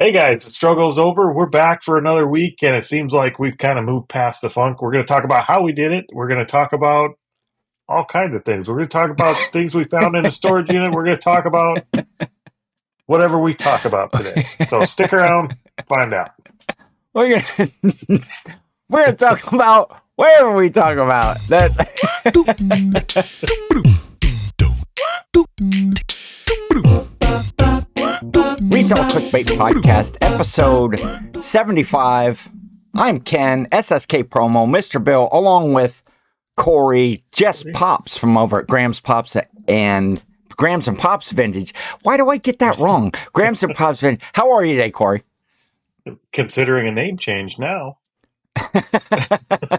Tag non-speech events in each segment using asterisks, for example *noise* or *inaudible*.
Hey guys, the struggle's over. We're back for another week, and it seems like we've kind of moved past the funk. We're going to talk about how we did it. We're going to talk about all kinds of things. We're going to talk about things we found in the storage unit. We're going to talk about whatever we talk about today. So stick around, find out. We're gonna we're gonna talk about whatever we talk about. That Resell Clickbait Podcast, episode 75. I'm Ken, SSK Promo, Mr. Bill, along with Cory, Jess Pops from over at Grams Pops and Grams and Pops Vintage. Why do I get that wrong? Grams and Pops Vintage. How are you today, Cory? Considering a name change now. *laughs*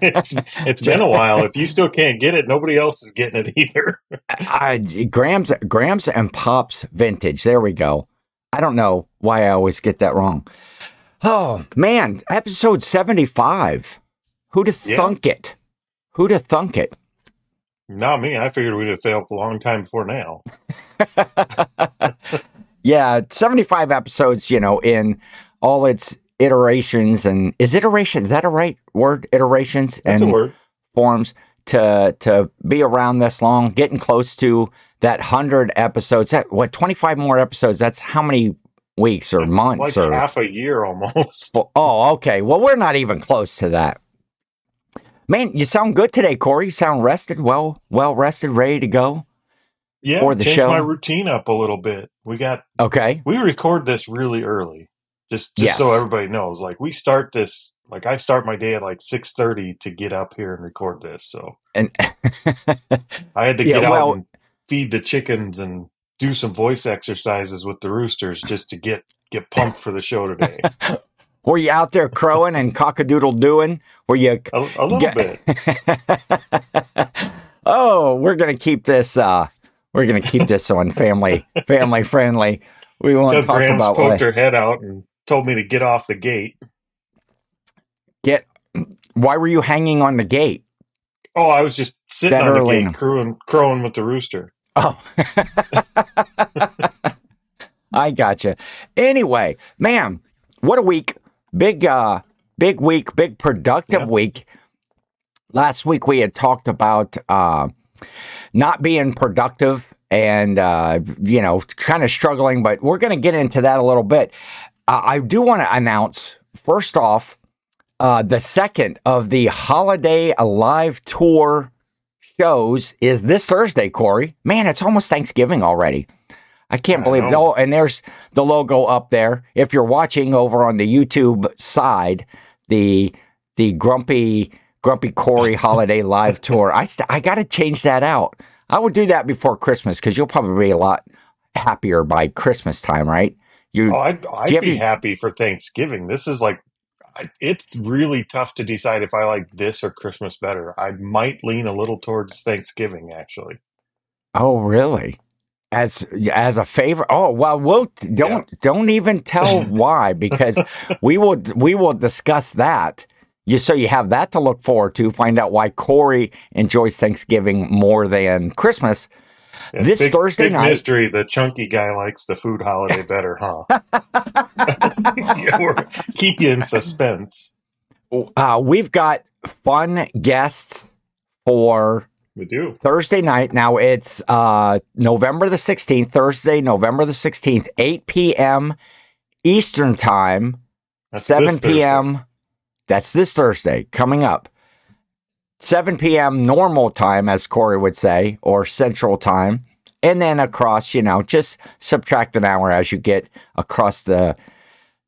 it's it's been a while. If you still can't get it, nobody else is getting it either. I, Grams, Grams and Pops Vintage. There we go. I don't know why I always get that wrong. Oh man, episode seventy-five. Who'd have Yeah. thunk it? Who'd have thunk it? Not me. I figured we'd have failed a long time before now. *laughs* *laughs* yeah, 75 episodes, you know, in all its iterations and is iteration is that a right word? Iterations That's and word. forms to to be around this long, getting close to that 100 episodes. That what 25 more episodes. That's how many weeks or It's months like or half a year almost. Well, oh, okay. Well, we're not even close to that. Man, you sound good today, Cory. You sound rested, well, well rested, ready to go. Yeah, for the changed show. my routine up a little bit. We got Okay. we record this really early, just just so everybody knows. Like we start this, like I start my day at like six thirty to get up here and record this. So And I had to *laughs* Yeah, get out well- and feed the chickens and do some voice exercises with the roosters just to get get pumped for the show today. *laughs* were you out there crowing and cockadoodle doing? Were you? A, a little bit. *laughs* oh, we're gonna keep this. uh We're gonna keep this on family *laughs* family friendly. We want to Until talk Grams about poked what, her head out and told me to get off the gate. get. Why were you hanging on the gate? Oh, I was just sitting That on the early. gate crowing, crowing with the rooster. Oh. *laughs* I gotcha. Anyway, man, what a week. Big uh big week, big productive Yeah. week. Last week we had talked about uh not being productive and uh you know, kind of struggling, but we're going to get into that a little bit. Uh, I do want to announce first off uh the second of the Holiday Alive tour shows is this Thursday, Cory. Man, it's almost Thanksgiving already. I can't I believe it. Oh, and there's the logo up there. If you're watching over on the YouTube side, the the grumpy grumpy Cory *laughs* holiday live tour. I st- I got to change that out. I would do that before Christmas because you'll probably be a lot happier by Christmas time, right? You Oh, I'd, I'd have be happy for Thanksgiving. This is like, I, it's really tough to decide if I like this or Christmas better. I might lean a little towards Thanksgiving, actually. Oh, really? As as a favor? Oh, well, we'll don't don't even tell *laughs* why because we will we will discuss that. You so you have that to look forward to. Find out why Cory enjoys Thanksgiving more than Christmas. Yeah, This big, Thursday big night- mystery. The chunky guy likes the food holiday better, huh? *laughs* *laughs* yeah, keep you in suspense. Uh, we've got fun guests for We do. Thursday night. Now it's uh, November the 16th, Thursday, November the 16th, 8 p.m. Eastern Time. That's 7 p.m. That's this Thursday coming up. 7 p.m. normal time, as Cory would say, or central time. And then across, you know, just subtract an hour as you get across the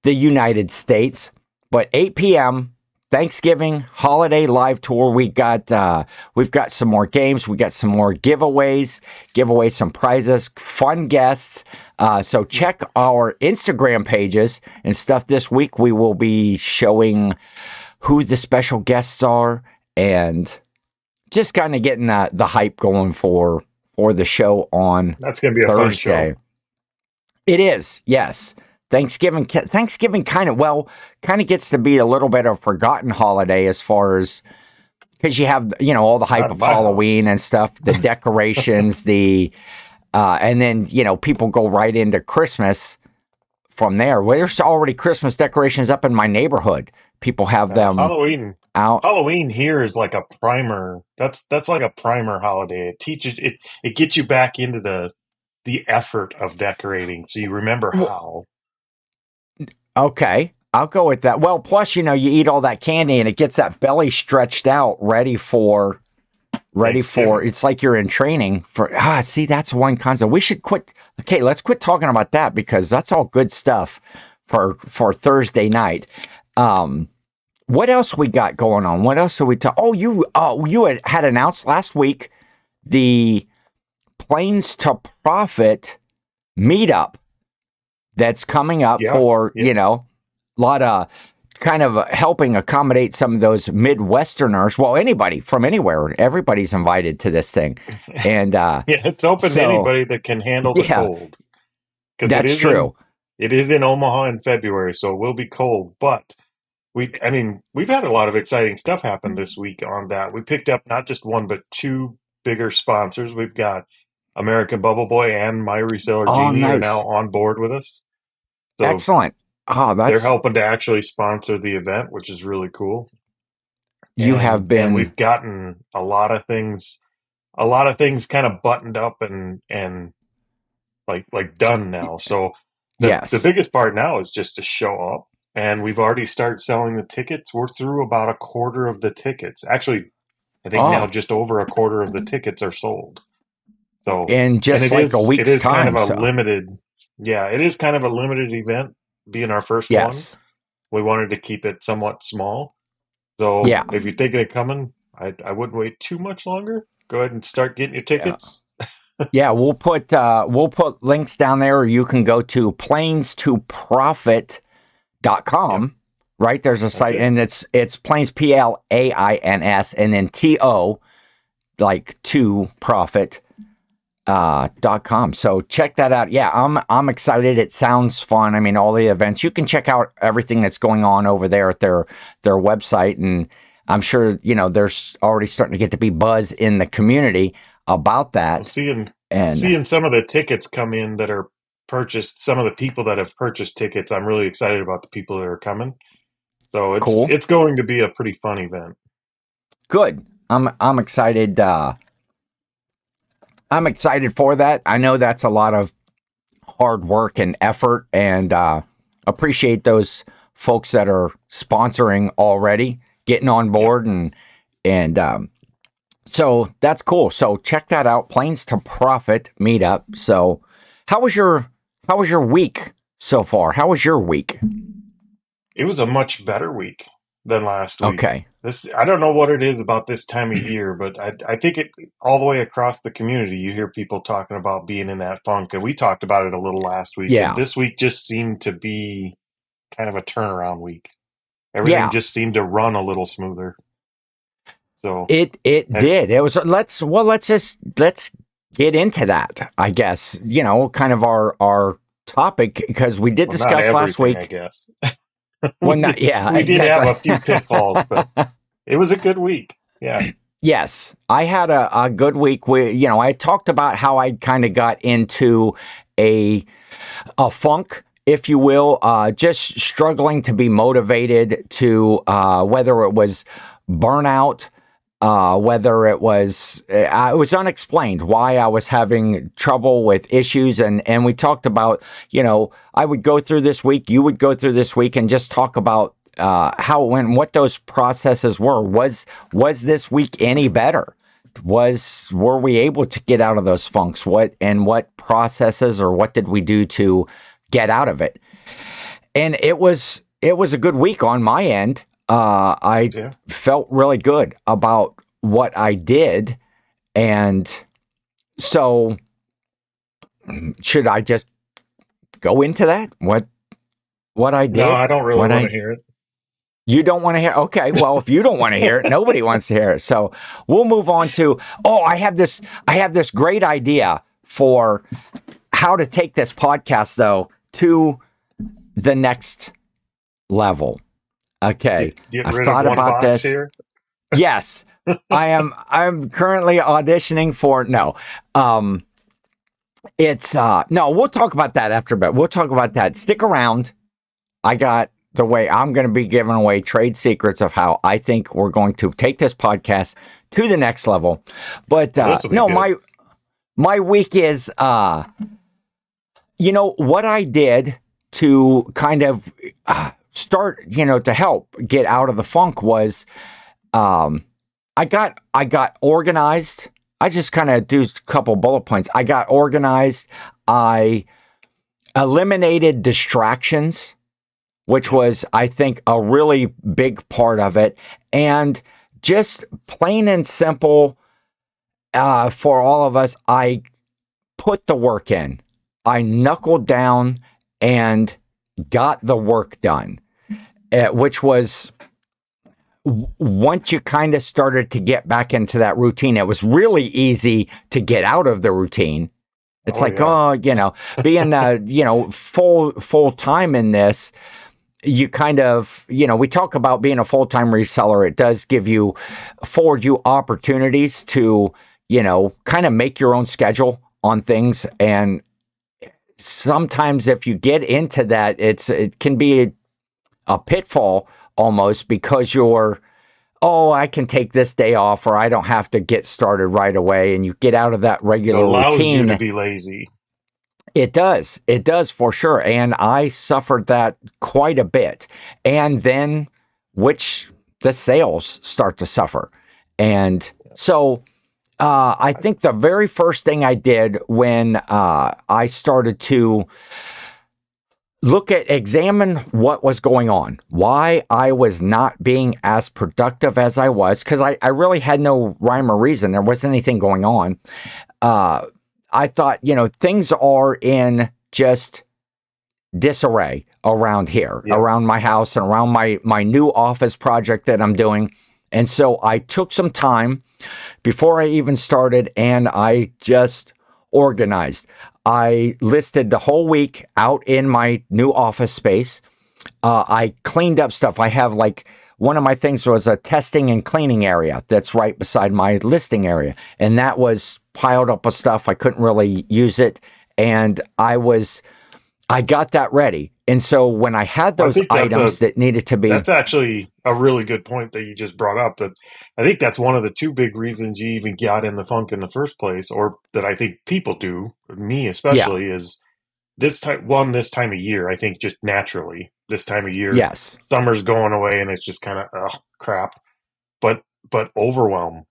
the United States. But 8 p.m. Thanksgiving holiday live tour. We got uh, we've got some more games. We got some more giveaways. Give away some prizes. Fun guests. Uh, so check our Instagram pages and stuff. This week we will be showing who the special guests are and just kind of getting the, the hype going for for the show on That's going to be a fun show. It is, yes. Thanksgiving, Thanksgiving, kind of well, kind of gets to be a little bit of a forgotten holiday as far as because you have you know all the hype Not of my house. Halloween and stuff, the *laughs* decorations, the uh, and then you know people go right into Christmas from there. Well, there's already Christmas decorations up in my neighborhood. People have them Halloween out. Halloween here is like a primer. That's that's like a primer holiday. It teaches it it gets you back into the the effort of decorating so you remember how. Okay, I'll go with that. Well, plus you know you eat all that candy and it gets that belly stretched out, ready for, ready for. It's like you're in training for. Ah, see, that's one concept. We should quit. Okay, let's quit talking about that because that's all good stuff for for Thursday night. Um, what else we got going on? What else are we talking? Oh, you oh you had had announced last week the Plains to Profit meetup that's coming up Yeah, for yeah. you know a lot of kind of helping accommodate some of those midwesterners well anybody from anywhere everybody's invited to this thing *laughs* and uh Yeah, it's open to anybody that can handle the Yeah. cold. it that's is true In, it is in Omaha in February, so it will be cold. But we, I mean, we've had a lot of exciting stuff happen mm. this week on that. We picked up not just one, but two bigger sponsors. We've got American Bubble Boy and My Reseller Oh, Genie are now on board with us. So excellent oh they're helping to actually sponsor the event, which is really cool. you And- have been and we've gotten a lot of things a lot of things kind of buttoned up and and like like done now so the, Yes. the biggest part now is just to show up and we've already started selling the tickets we're through about a quarter of the tickets actually i think Oh. now just over a quarter of the tickets are sold so in just like is- a week's it is time kind of a so- limited yeah it is kind of a limited event being our first one yes we wanted to keep it somewhat small. So Yeah. if you're thinking of coming, I, I wouldn't wait too much longer. Go ahead and start getting your tickets. *laughs* Yeah, we'll put uh, we'll put links down there. Or you can go to plains2profit.com. Right there's a site, it. and it's it's plains p l a i n s, and then t o, like to profit. Uh, dot com. So check that out. Yeah, I'm I'm excited. It sounds fun. I mean, all the events. You can check out everything that's going on over there at their their website, and I'm sure you know there's already starting to get to be buzz in the community about Well, that. seeing And seeing some of the tickets come in that are purchased, some of the people that have purchased tickets, I'm really excited about the people that are coming. So it's Cool. it's going to be a pretty fun event. good. I'm I'm excited. Uh, I'm excited for that. I know that's a lot of hard work and effort, and uh, appreciate those folks that are sponsoring already, getting on board, and and um, so that's cool. So check that out. Plains to Profit meetup. So how was your how was your week so far? How was your week? It was a much better week than last week. Okay. This I don't know what it is about this time of year, but I I think it all the way across the community you hear people talking about being in that funk and we talked about it a little last week. Yeah. This week just seemed to be kind of a turnaround week. Everything Yeah. just seemed to run a little smoother. So It it And- did. It was let's well let's just let's get into that. I guess you know kind of our our topic because we did well, discuss last everything, I week. guess. *laughs* Well, we not, did, yeah, we did have a few pitfalls, but *laughs* it was a good week. Yeah. Yes, I had a, a good week. Where you know I talked about how I kind of got into a a funk, if you will, uh, just struggling to be motivated to uh, whether it was burnout, uh, whether it was uh, it was unexplained why I was having trouble with issues, and and we talked about you know I would go through this week, you would go through this week, and just talk about uh, how it went, and what those processes were. Was was this week any better? Was were we able to get out of those funks? What and what processes or what did we do to get out of it? And it was it was a good week on my end. Uh, I Yeah. felt really good about what I did, and so should I just go into that? What what I did? No, I don't really want to hear it. You don't want to hear? Okay, well, if you don't want to hear it, nobody wants to hear it. So we'll move on to. Oh, I have this. I have this great idea for how to take this podcast though to the next level. Okay. Get I've thought about this. here. Yes, *laughs* I am. I'm currently auditioning for no. Um, it's uh no, we'll talk about that after but we'll talk about that. Stick around. I got the way I'm going to be giving away trade secrets of how I think we're going to take this podcast to the next level. But uh, no, good. my my week is uh you know what I did to kind of uh, start, you know, to help get out of the funk was um I got I got organized. I just kind of do a couple bullet points. I got organized. I eliminated distractions, which was I think a really big part of it, and just plain and simple uh, for all of us. I put the work in. I knuckled down and got the work done, uh, which was once you kind of started to get back into that routine, it was really easy to get out of the routine. It's oh, like, yeah. oh, you know, being uh, *laughs* you know, full full time in this, you kind of, you know, we talk about being a full time reseller. It does give you afford you opportunities to, you know, kind of make your own schedule on things. And sometimes if you get into that, it's it can be a, pitfall almost because you're oh i can take this day off or i don't have to get started right away and you get out of that regular it allows routine. you to be lazy. It does. It does for sure. And i suffered that quite a bit. And then which the sales start to suffer. And so uh, i think the very first thing i did when uh, i started to look at examine what was going on why i was not being as productive as i was because I, I really had no rhyme or reason. There wasn't anything going on. Uh, i thought you know things are in just disarray around here yeah. around my house and around my my new office project that i'm doing. And so i took some time before i even started and i just organized I listed the whole week out in my new office space. Uh, I cleaned up stuff. I have like one of my things was a testing and cleaning area that's right beside my listing area. And that was piled up with stuff. I couldn't really use it. And I was, I got that ready. And so when I had those I items a, that needed to be. That's actually a really good point that you just brought up. That I think that's one of the two big reasons you even got in the funk in the first place, or that I think people do, me especially, yeah. is this time, one, this time of year, I think just naturally, this time of year. Yes. Summer's going away and it's just kind of, oh, crap. But, but overwhelm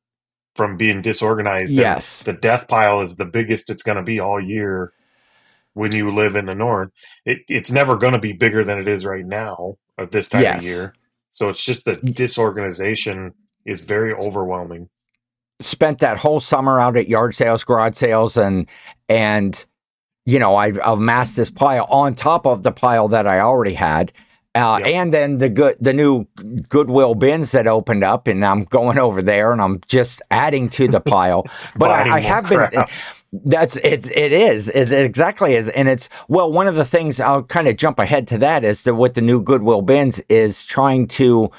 from being disorganized. Yes. The death pile is the biggest it's going to be all year when you live in the north. It, it's never going to be bigger than it is right now at this time yes. of year. So it's just the disorganization is very overwhelming. Spent that whole summer out at yard sales, garage sales, and and you know I've amassed this pile on top of the pile that I already had. Uh, yep. And then the good, the new Goodwill bins that opened up, and I'm going over there, and I'm just adding to the pile. *laughs* But I, I have been. That's it's it is. It exactly is, and it's well one of the things I'll kind of jump ahead to that is that what the new Goodwill bins is trying to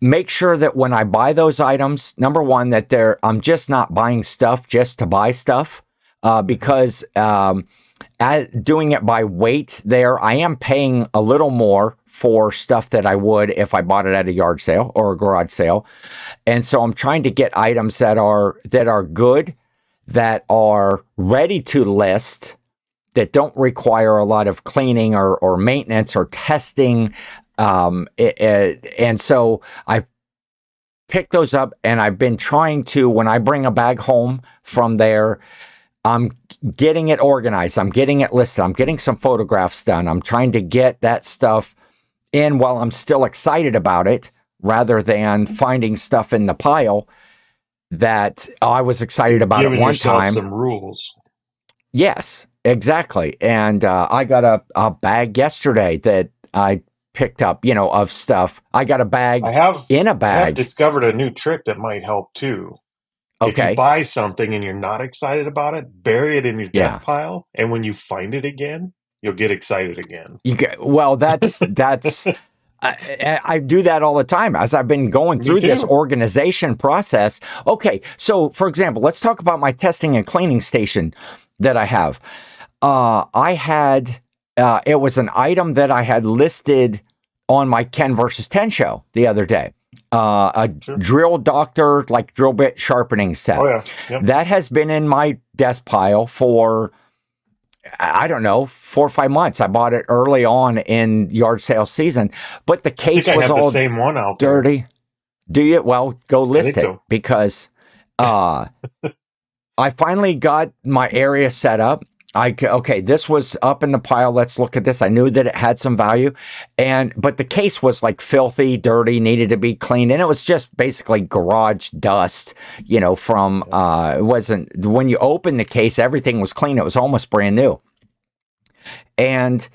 make sure that when I buy those items, number one that they're I'm just not buying stuff just to buy stuff, uh, because um, at, doing it by weight there, I am paying a little more for stuff that I would if I bought it at a yard sale or a garage sale, and so I'm trying to get items that are that are good that are ready to list that don't require a lot of cleaning or, or maintenance or testing. Um, it, it, and so I've picked those up and I've been trying to, when I bring a bag home from there, I'm getting it organized. I'm getting it listed. I'm getting some photographs done. I'm trying to get that stuff in while I'm still excited about it rather than finding stuff in the pile that I was excited about Giving at one time. Some rules. Yes, exactly. And uh, I got a, a bag yesterday that I picked up, you know, of stuff. I got a bag. I have in a bag. I have discovered a new trick that might help too. Okay. If you buy something and you're not excited about it, bury it in your yeah. pile, and when you find it again, you'll get excited again. You get well. That's that's *laughs* I, I, do that all the time as I've been going through this organization process. Okay, so for example, let's talk about my testing and cleaning station. that I have. Uh, I had uh, it was an item that I had listed on my Ken versus Ten show the other day. Uh, a Sure. drill doctor like drill bit sharpening set Oh yeah, yep. that has been in my desk pile for I don't know four or five months. I bought it early on in yard sale season, but the case was have the same one out there. dirty. Do you? Well, go list it so. because uh, *laughs* I finally got my area set up. I okay, this was up in the pile. Let's look at this. I knew that it had some value, and but the case was like filthy, dirty, needed to be cleaned, and it was just basically garage dust. You know, from uh, it wasn't when you open the case, everything was clean. It was almost brand new, and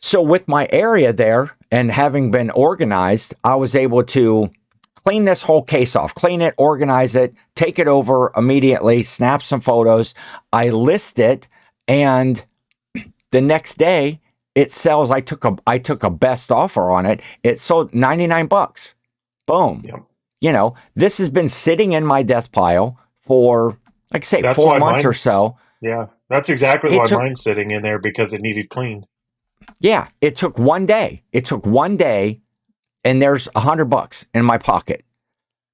so with my area there and having been organized, I was able to clean this whole case off, clean it, organize it, take it over immediately, snap some photos. I list it and the next day it sells. I took a I took a best offer on it. It sold 99 bucks. Boom. Yep. You know, this has been sitting in my death pile for like I say That's four months or so. Yeah, that's exactly It why took- mine's sitting in there because it needed cleaned. Yeah, it took one day. It took one day, and there's a hundred bucks in my pocket.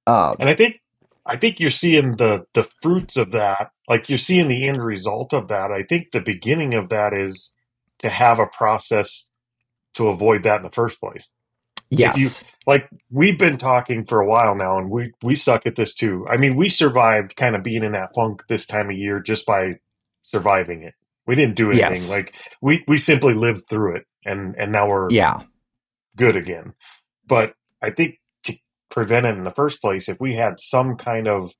Uh, And I think I think you're seeing the the fruits of that. Like you're seeing the end result of that. I think the beginning of that is to have a process to avoid that in the first place. yes, you- Like we've been talking for a while now, and we we suck at this too. I mean, we survived kind of being in that funk this time of year just by surviving it. We didn't do anything. Yes. Like we we simply lived through it, and and now we're yeah, good again. But I think to prevent it in the first place, if we had some kind of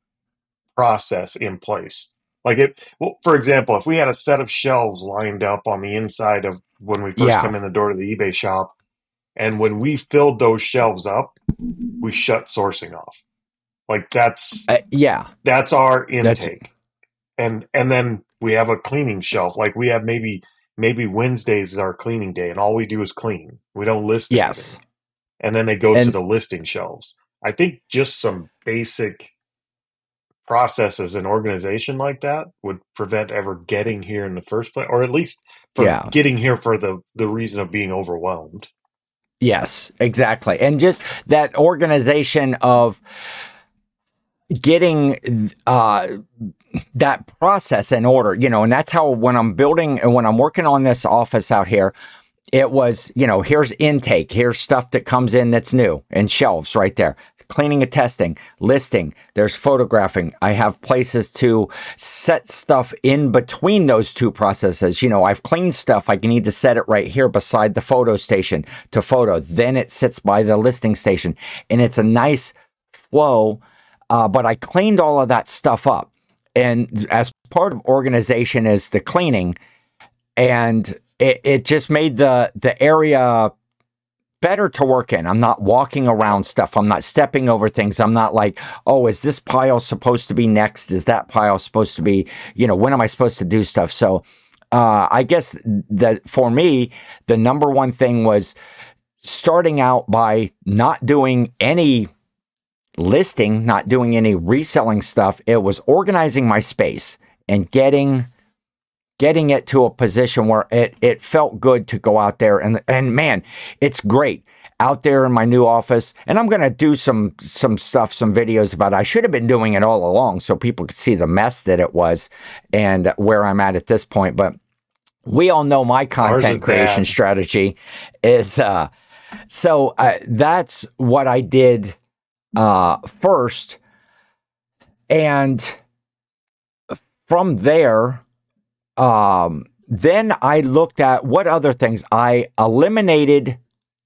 process in place, like if, well, for example, if we had a set of shelves lined up on the inside of when we first Yeah. come in the door to the eBay shop, and when we filled those shelves up, we shut sourcing off. Like that's uh, yeah, that's our That's- intake, and and then we have a cleaning shelf. Like we have maybe maybe Wednesdays is our cleaning day, and all we do is clean. We don't list yes, anything and then they go to And- the listing shelves. I think just some basic processes and organization like that would prevent ever getting here in the first place, or at least for Yeah. getting here for the the reason of being overwhelmed. yes, exactly, and just that organization of getting uh that process in order you know and that's how when i'm building and when i'm working on this office out here it was you know here's intake here's stuff that comes in that's new and shelves right there cleaning and testing listing there's photographing. I have places to set stuff in between those two processes. You know i've cleaned stuff i need to set it right here beside the photo station to photo. Then it sits by the listing station and it's a nice flow uh, but i cleaned all of that stuff up. And as part of organization is the cleaning and it, it just made the the area better to work in. I'm not walking around stuff. I'm not stepping over things. I'm not like oh is this pile supposed to be next? Is that pile supposed to be you know when am i supposed to do stuff? So uh, i guess that for me the number one thing was starting out by not doing any listing, not doing any reselling stuff. It was organizing my space and getting getting it to a position where it it felt good to go out there and and man, it's great out there in my new office and I'm going to do some some stuff some videos about it. I should have been doing it all along so people could see the mess that it was and where I'm at at this point but we all know my content creation bad. strategy is uh so uh, that's what I did uh, first. And from there, um, then I looked at what other things I eliminated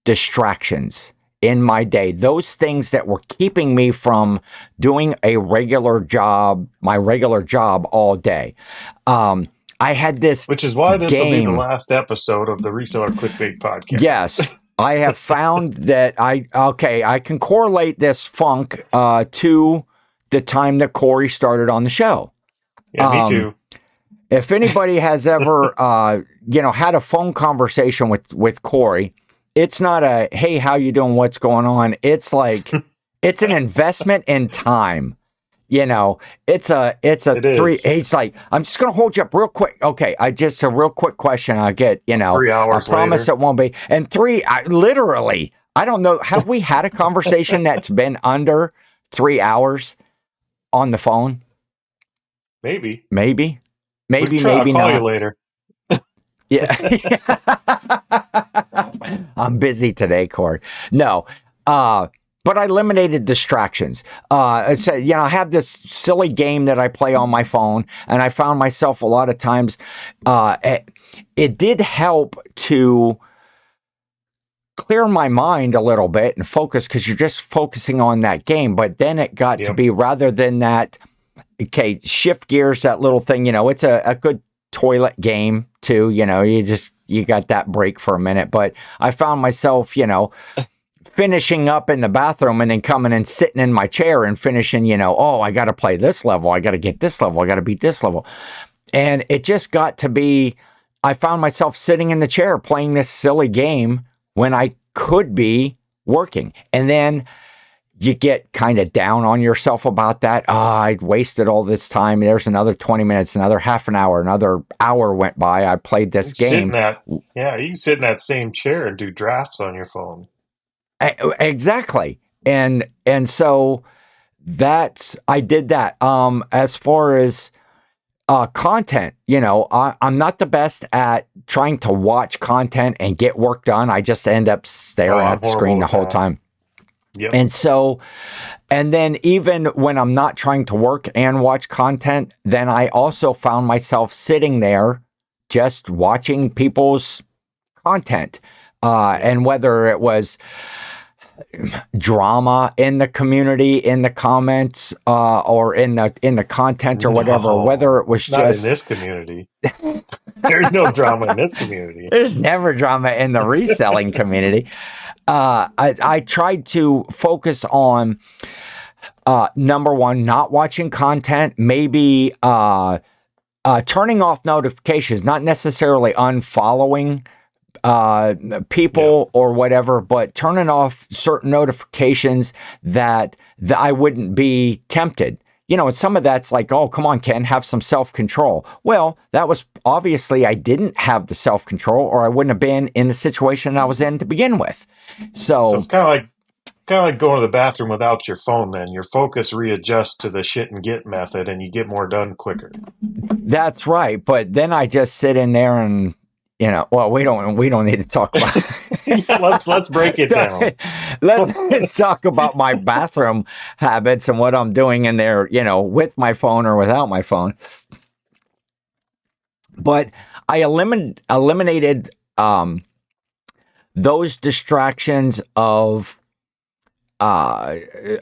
distractions in my day, those things that were keeping me from doing a regular job, my regular job all day. Um, I had this Which is why this will be the last episode of the Reseller Clickbait podcast. Yes. I have found *laughs* that I okay, I can correlate this funk uh, to the time that Cory started on the show. Yeah, me Um, too. If anybody has ever *laughs* uh, you know had a phone conversation with with Cory, it's not a hey, how you doing? What's going on? It's like *laughs* it's an investment in time. you know, it's a it's a It three. is. He's like, I'm just gonna hold you up real quick. Okay, I just a real quick question. I get, you know, Three hours I promise later. it won't be. And three, I literally, I don't know. Have we had a conversation *laughs* that's been under three hours on the phone? Maybe. Maybe, maybe, try- maybe I'll call not. you later. *laughs* Yeah. *laughs* I'm busy today, Cory. No. Uh, but I eliminated distractions. Uh, I said, you know, I have this silly game that I play on my phone, and I found myself a lot of times. Uh, it, it did help to clear my mind a little bit and focus because you're just focusing on that game. But then it got to be rather than that, okay, shift gears, that little thing, you know, it's a, a good toilet game too. You know, you just, you got that break for a minute. But I found myself, you know, *laughs* finishing up in the bathroom and then coming and sitting in my chair and finishing, you know, oh, I got to play this level. I got to get this level. I got to beat this level. And it just got to be, I found myself sitting in the chair playing this silly game when I could be working. And then you get kind of down on yourself about that. Ah, I wasted all this time. There's another 20 minutes, another half an hour, another hour went by. I played this game. that, yeah, you can sit in that same chair and do drafts on your phone. Exactly. And and so that's I did that. Um as far as uh content, you know, I, I'm not the best at trying to watch content and get work done. I just end up staring Oh, at the screen the whole time. Yep. And so, and then even when I'm not trying to work and watch content, then I also found myself sitting there just watching people's content. Uh, and whether it was drama in the community, in the comments, uh, or in the in the content or whatever, whether it was Not just in this community. There's no drama in this community. *laughs* There's never drama in the reselling community. Uh, I, I tried to focus on uh, number one, not watching content, maybe uh, uh, turning off notifications, not necessarily unfollowing uh, people or whatever, but turning off certain notifications that, that I wouldn't be tempted. You know, and some of that's like, oh, come on, Ken, have some self control. Well, that was obviously I didn't have the self control, or I wouldn't have been in the situation I was in to begin with. So, So it's kind of like kind of like going to the bathroom without your phone. Then your focus readjusts to the shit and get method, and you get more done quicker. That's right. But then I just sit in there and you know, well, we don't we don't need to talk about Yeah, *laughs* let's let's break it down. *laughs* Let's *laughs* talk about my bathroom habits and what I'm doing in there, you know, with my phone or without my phone. But I elimin- eliminated um, those distractions of uh,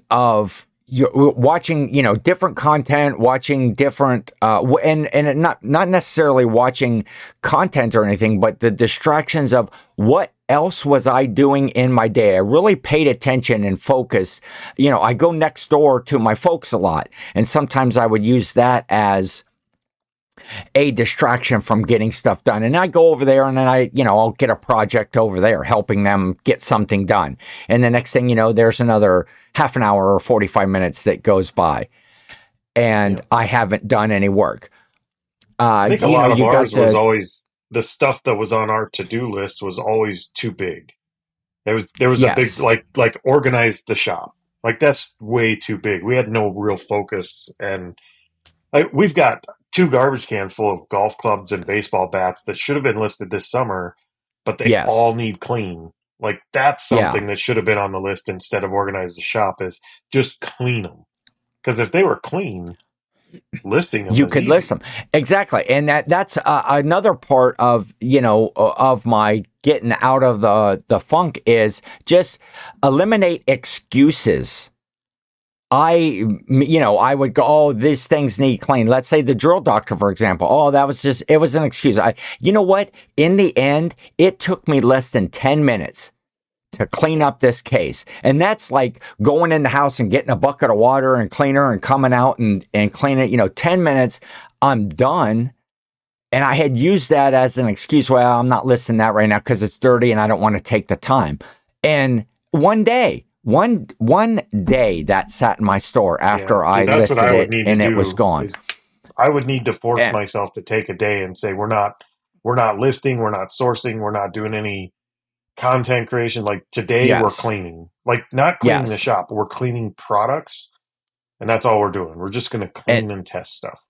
of you watching you know different content watching different uh and and not not necessarily watching content or anything but the distractions of what else was i doing in my day i really paid attention and focused you know i go next door to my folks a lot and sometimes i would use that as a distraction from getting stuff done. And I go over there and then I, you know, I'll get a project over there helping them get something done. And the next thing you know, there's another half an hour or 45 minutes that goes by and I haven't done any work. Uh, I think a lot know, of ours was always the stuff that was on our to do list was always too big. There was there was a big like like organize the shop. Like that's way too big. We had no real focus, and like we've got two garbage cans full of golf clubs and baseball bats that should have been listed this summer, but they Yes. all need clean. Like that's Yeah. something that should have been on the list instead of organize the shop. Is just clean them because if they were clean, listing them you could easy. list them exactly and that that's uh, another part of you know of my getting out of the the funk is just eliminate excuses I, you know, I would go, oh, these things need clean. Let's say the drill doctor, for example. Oh, that was just, it was an excuse. I, you know what? In the end, it took me less than 10 minutes to clean up this case. And that's like going in the house and getting a bucket of water and cleaner and coming out and, and clean it. You know, 10 minutes, I'm done. And I had used that as an excuse. Well, I'm not listing that right now because it's dirty and I don't want to take the time. And one day, one one day that sat in my store after Yeah. See, I that's what listed I would it and it was gone. I would need to force And- myself to take a day and say we're not we're not listing, we're not sourcing, we're not doing any content creation. Like today we're cleaning. Like not cleaning the shop, we're cleaning products. And that's all we're doing. We're just gonna clean and test stuff.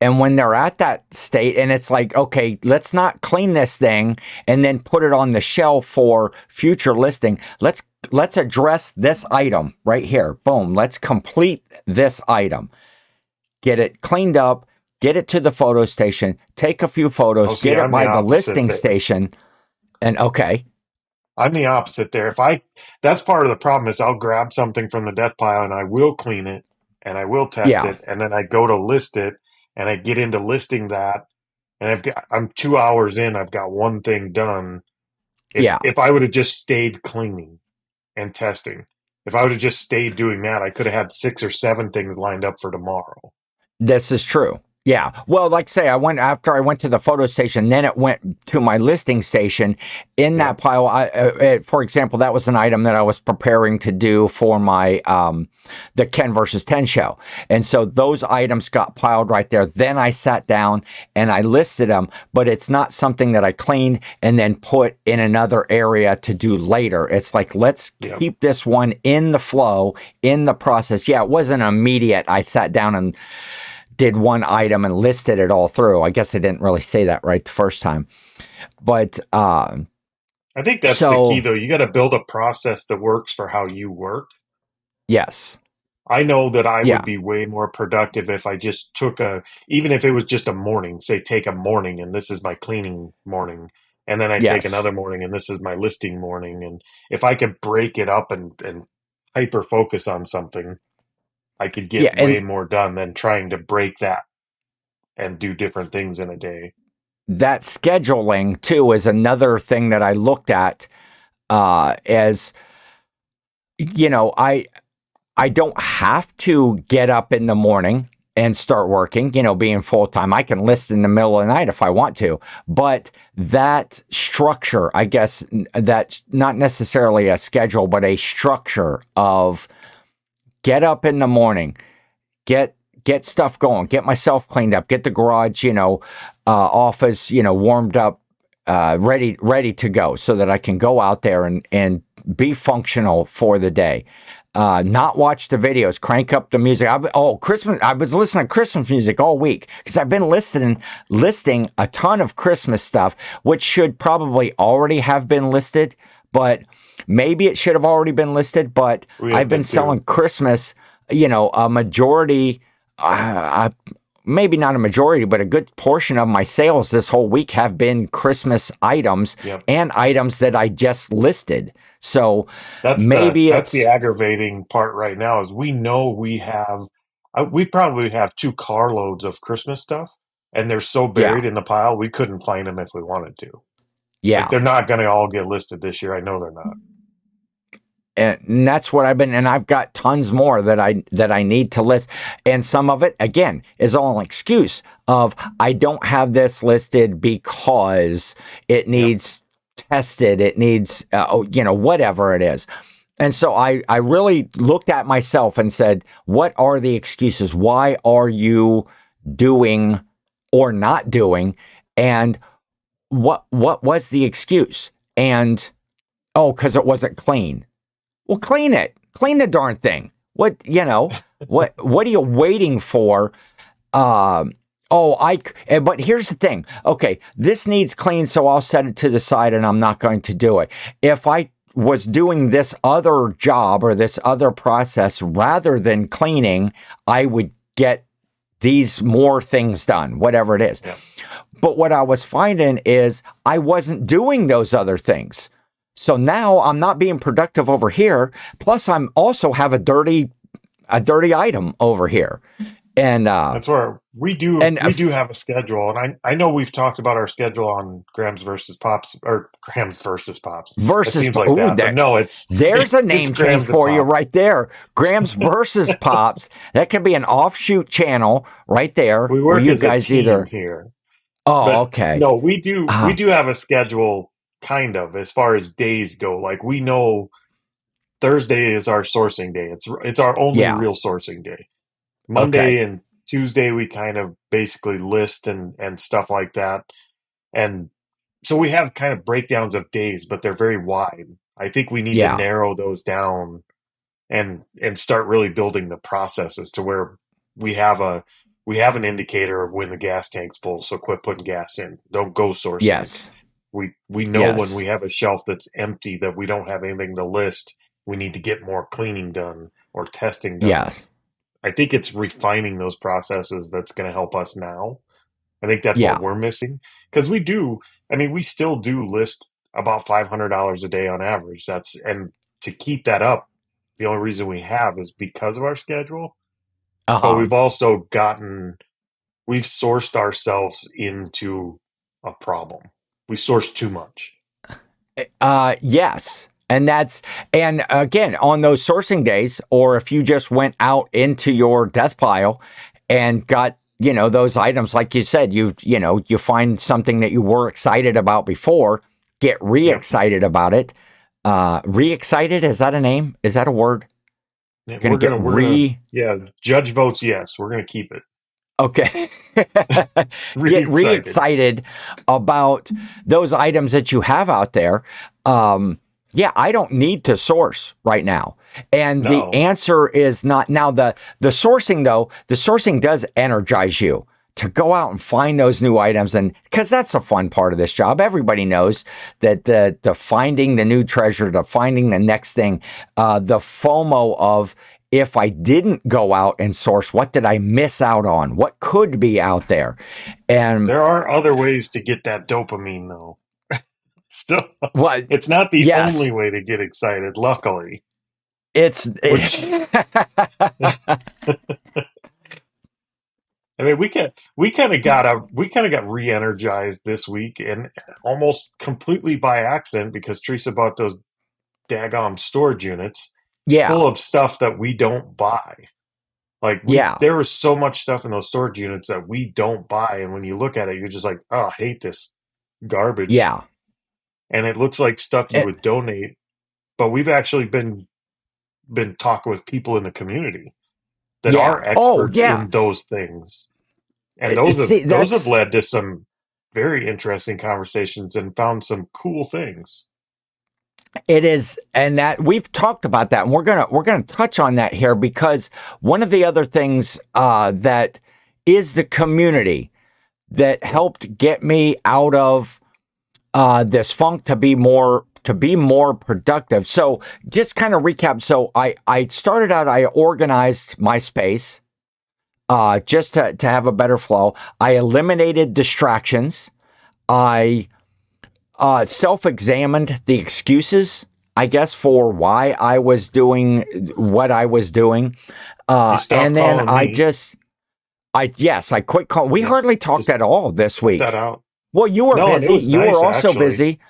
And when they're at that state and it's like, okay, let's not clean this thing and then put it on the shelf for future listing. Let's let's address this item right here. Boom. Let's complete this item. Get it cleaned up, get it to the photo station, take a few photos, Oh, see, get it I'm by the the listing station. And okay. I'm the opposite there. If I that's part of the problem is I'll grab something from the death pile and I will clean it and I will test Yeah. it and then I go to list it and I get into listing that and I've got I'm two hours in, I've got one thing done. If, Yeah. If I would have just stayed cleaning and testing, if I would have just stayed doing that, I could have had six or seven things lined up for tomorrow. This is true. Yeah. Well, like say, I went after I went to the photo station, then it went to my listing station. In Yeah. that pile, I, uh, uh, for example, that was an item that I was preparing to do for my um, the Ken versus Ten show, and so those items got piled right there. Then I sat down and I listed them, but it's not something that I cleaned and then put in another area to do later. It's like let's Yeah. keep this one in the flow, in the process. Yeah, it wasn't immediate. I sat down and did one item and listed it all through. I guess I didn't really say that right the first time. But uh, I think that's So- the key though. You got to build a process that works for how you work. yes, I know that I Yeah. would be way more productive if I just took a, even if it was just a morning, say take a morning and this is my cleaning morning. And then I take another morning and this is my listing morning. And if I could break it up and, and hyper focus on something, I could get Yeah, and- way more done than trying to break that and do different things in a day. that scheduling too is another thing that I looked at uh, as you know I I don't have to get up in the morning and start working, you know, being full time. I can list in the middle of the night if I want to. But that structure, I guess, that's not necessarily a schedule, but a structure of get up in the morning, get get stuff going, get myself cleaned up, get the garage, you know, uh, office, you know, warmed up, uh, ready ready to go, so that I can go out there and and be functional for the day. Uh, not watch the videos, crank up the music. I, oh, Christmas! I was listening to Christmas music all week because I've been listening listing a ton of Christmas stuff, which should probably already have been listed, but maybe it should have already been listed. But I've been that too. selling Christmas, you know, a majority, uh, uh, maybe not a majority, but a good portion of my sales this whole week have been Christmas items Yep. and items that I just listed. So That's Maybe the, that's the aggravating part right now is we know we have uh, we probably have two carloads of Christmas stuff and they're so buried in the pile we couldn't find them if we wanted to. Yeah, Like, they're not going to all get listed this year. I know they're not. and that's what I've been, and I've got tons more that I that I need to list, and some of it again is all an excuse of I don't have this listed because it needs tested, it needs uh, oh, you know whatever it is, and so I I really looked at myself and said, what are the excuses? Why are you doing or not doing, and what what was the excuse? And oh, because it wasn't clean. Well, clean it. Clean the darn thing. What you know? *laughs* what what are you waiting for? Um. Oh, I. eh, But here's the thing. Okay, this needs clean, so I'll set it to the side, and I'm not going to do it. If I was doing this other job or this other process rather than cleaning, I would get these more things done, whatever it is. Yeah. But what I was finding is I wasn't doing those other things. So now I'm not being productive over here. Plus, I'm also have a dirty, a dirty item over here, and uh, That's where we do And we if- do have a schedule and I I know we've talked about our schedule on Grams versus Pops or Grams versus Pops. versus It seems like ooh, that. there- no, it's *laughs* There's a name change for you right there. Grams versus *laughs* Pops. That could be an offshoot channel right there. We work you guys either. here. Oh, but okay. No, we do Ah. we do have a schedule kind of as far as days go. Like we know Thursday is our sourcing day. It's it's our only Yeah. real sourcing day. Monday Okay. and Tuesday we kind of basically list and and stuff like that. And so we have kind of breakdowns of days, but they're very wide. I think we need Yeah. to narrow those down and and start really building the processes to where we have a we have an indicator of when the gas tank's full. So quit putting gas in. Don't go sourcing. Yes. We we know Yes. when we have a shelf that's empty that we don't have anything to list. We need to get more cleaning done or testing done. Yes. I think it's refining those processes that's going to help us now. I think that's Yeah. what we're missing because we do. I mean, we still do list about five hundred dollars a day on average. That's and to keep that up, the only reason we have is because of our schedule. But Uh-huh. we've also gotten, we've sourced ourselves into a problem. We source too much. Uh, yes. And that's, and again, on those sourcing days, or if you just went out into your death pile and got, you know, those items, like you said, you, you know, you find something that you were excited about before, get re excited about it. Uh, re excited, is that a name? Is that a word? Yeah, Gonna we're gonna, we're re, gonna, yeah. Judge votes yes. We're gonna keep it. okay. Re *laughs* get re excited. excited about those items that you have out there. Um, yeah, I don't need to source right now. And No. the answer is not now the the sourcing though, the sourcing does energize you to go out and find those new items and because that's the fun part of this job. Everybody knows that the the finding the new treasure, the finding the next thing, uh, the FOMO of if I didn't go out and source, what did I miss out on? What could be out there? And There are other ways to get that dopamine, though. Still, what it's not the Yes. only way to get excited. Luckily, it's Which- *laughs* *laughs* I mean, we can we kind of got a we kind of got re-energized this week, and almost completely by accident because Teresa bought those daggum storage units yeah. full of stuff that we don't buy. Like, we, Yeah. there was so much stuff in those storage units that we don't buy, and when you look at it, you're just like, oh, I hate this garbage. Yeah. And it looks like stuff you It- would donate. But we've actually been been talking with people in the community that Yeah. are Oh, experts yeah. in those things, and those have, those have led to some very interesting conversations and found some cool things. It is, and that we've talked about that, and we're gonna we're gonna touch on that here because one of the other things uh, that is the community that helped get me out of uh, this funk to be more to be more productive. So just kind of recap. So I I started out. I organized my space uh, just to to have a better flow. I eliminated distractions. I uh, self examined the excuses, I guess, for why I was doing what I was doing. Uh, and then I me. just, I, yes, I quit calling. We Yeah, hardly talked at all this week. That out. Well, you were No, busy. You nice, were also actually. busy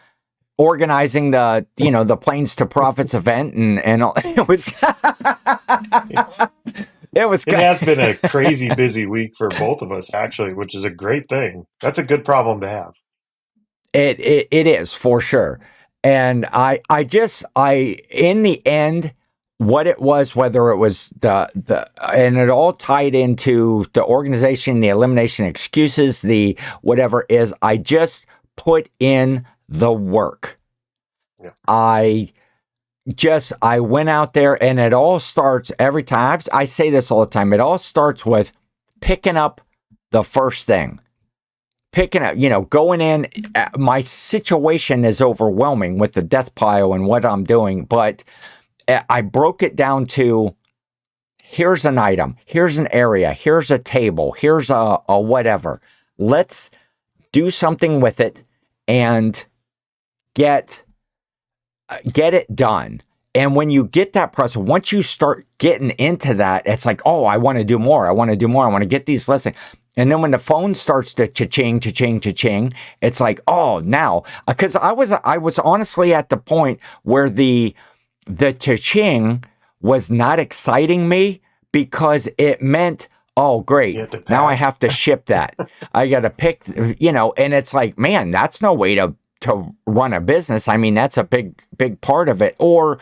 organizing the, you know, the Plains to Profits event. And, and all- *laughs* it was, it was, It has been a *laughs* crazy busy week for both of us, actually, which is a great thing. That's a good problem to have. It, it it is for sure. And I I just I in the end what it was whether it was the the and it all tied into the organization the elimination excuses the whatever is I just put in the work. Yeah. I just I went out there and it all starts every time I've, I say this all the time it all starts with picking up the first thing picking up, you know, going in. uh, My situation is overwhelming with the death pile and what I'm doing, but I broke it down to here's an item, here's an area, here's a table, here's a, a whatever. Let's do something with it and get uh, get it done. And when you get that process, once you start getting into that, it's like, oh, I want to do more. I want to do more. I want to get these listings. And then when the phone starts to cha-ching, cha-ching, cha-ching, it's like, oh, now, because I was, I was honestly at the point where the, the cha-ching was not exciting me because it meant, oh, great, You have to now I have to ship that. *laughs* I got to pick, you know, and it's like, man, that's no way to to run a business. I mean, that's a big big part of it. Or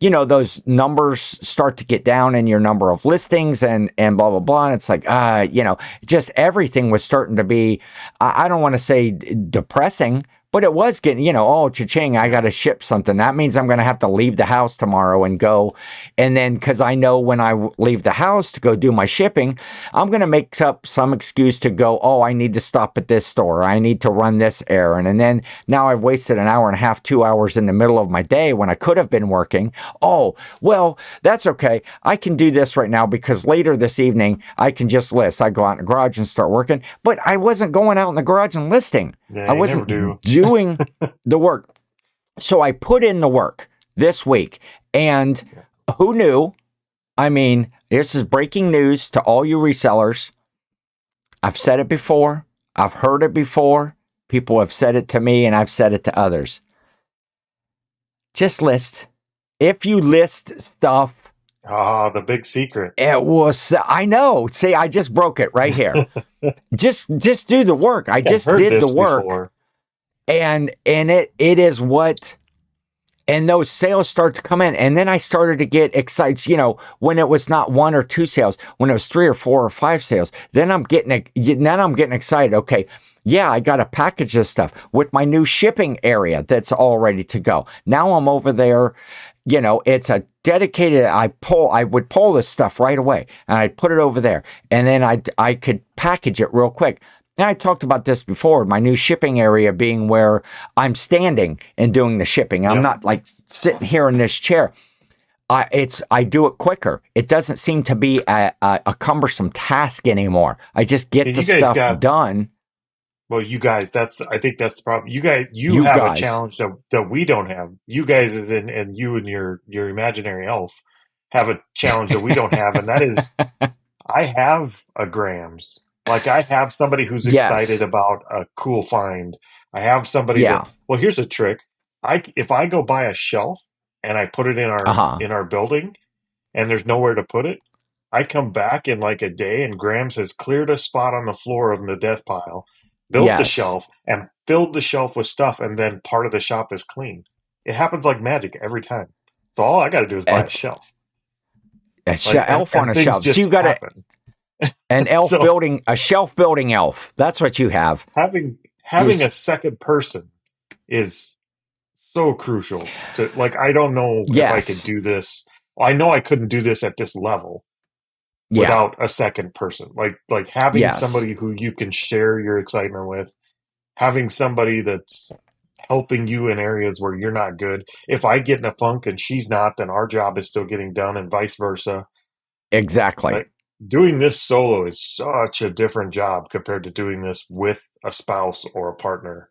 you know those numbers start to get down in your number of listings and and blah blah blah and it's like uh you know just everything was starting to be i, I don't want to say depressing but it was getting, you know, oh, cha-ching, I got to ship something. That means I'm going to have to leave the house tomorrow and go. And then, because I know when I leave the house to go do my shipping, I'm going to make up some excuse to go, oh, I need to stop at this store. I need to run this errand. And then now I've wasted an hour and a half, two hours in the middle of my day when I could have been working. Oh, well, that's okay. I can do this right now because later this evening, I can just list. I go out in the garage and start working. But I wasn't going out in the garage and listing. Yeah, I wasn't never do. Doing *laughs* the work. So I put in the work this week. And who knew? I mean, this is breaking news to all you resellers. I've said it before, I've heard it before. People have said it to me, and I've said it to others. Just list. If you list stuff, Ah, the big secret. it was I know. See, I just broke it right here. *laughs* just just do the work. I just did the work before. And and it it is what and those sales start to come in. And then i started to get excited you know when it was not one or two sales when it was three or four or five sales. Then i'm getting then i'm getting excited. Okay yeah i got to package this stuff with my new shipping area that's all ready to go. Now i'm over there you know it's a dedicated i pull i would pull this stuff right away and i'd put it over there. And then i i could package it real quick and I talked about this before, my new shipping area being where I'm standing and doing the shipping. I'm Yep. not like sitting here in this chair. I it's I do it quicker. It doesn't seem to be a, a, a cumbersome task anymore. I just get And the stuff got- done. Well, you guys, that's I think that's the problem. You guys, you, You have guys. a challenge that that we don't have. You guys, in, and you and your your imaginary elf have a challenge that we don't have, and that is, *laughs* I have a Grams. Like I have somebody who's Yes. excited about a cool find. I have somebody. Yeah. That, well, here's a trick. I if I go buy a shelf and I put it in our Uh-huh. in our building, and there's nowhere to put it, I come back in like a day, and Grams has cleared a spot on the floor of the death pile, built the shelf, and filled the shelf with stuff, and then part of the shop is clean. It happens like magic every time. So all I got to do is buy It's a shelf. A Like, sh- elf and- on a shelf. So you got happen. An *laughs* elf So- building, a shelf building elf. That's what you have. having having Is- a second person is so crucial to like i don't know if i could do this i know i couldn't do this at this level Yeah. without a second person like like having Yes. somebody who you can share your excitement with having somebody that's helping you in areas where you're not good if i get in a funk and she's not then our job is still getting done and vice versa exactly. Doing this solo is such a different job compared to doing this with a spouse or a partner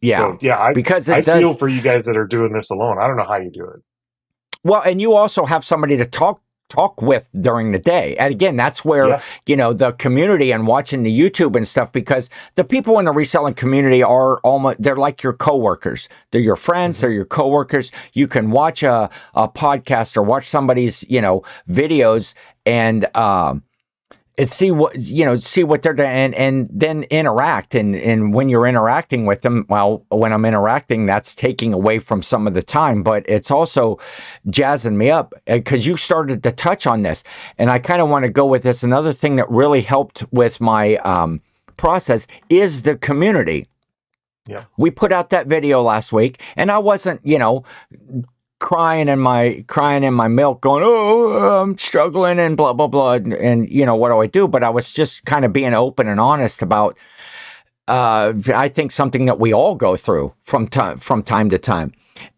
yeah. so, yeah i because it I does feel for you guys that are doing this alone. I don't know how you do it. Well, and you also have somebody to talk talk with during the day. And again, that's where, Yeah. you know, the community and watching the YouTube and stuff because the people in the reselling community are almost they're like your coworkers. They're your friends, Mhm. they're your coworkers. You can watch a, a podcast or watch somebody's, you know, videos and um and see what you know see what they're doing and, and then interact. And and when you're interacting with them well when i'm interacting that's taking away from some of the time but it's also jazzing me up because you started to touch on this. And i kind of want to go with this. Another thing that really helped with my um, process is the community. Yeah. we put out that video last week and i wasn't you know crying in my crying in my milk going oh i'm struggling and blah blah blah and, and you know what do i do but i was just kind of being open and honest about uh, I think something that we all go through from time from time to time.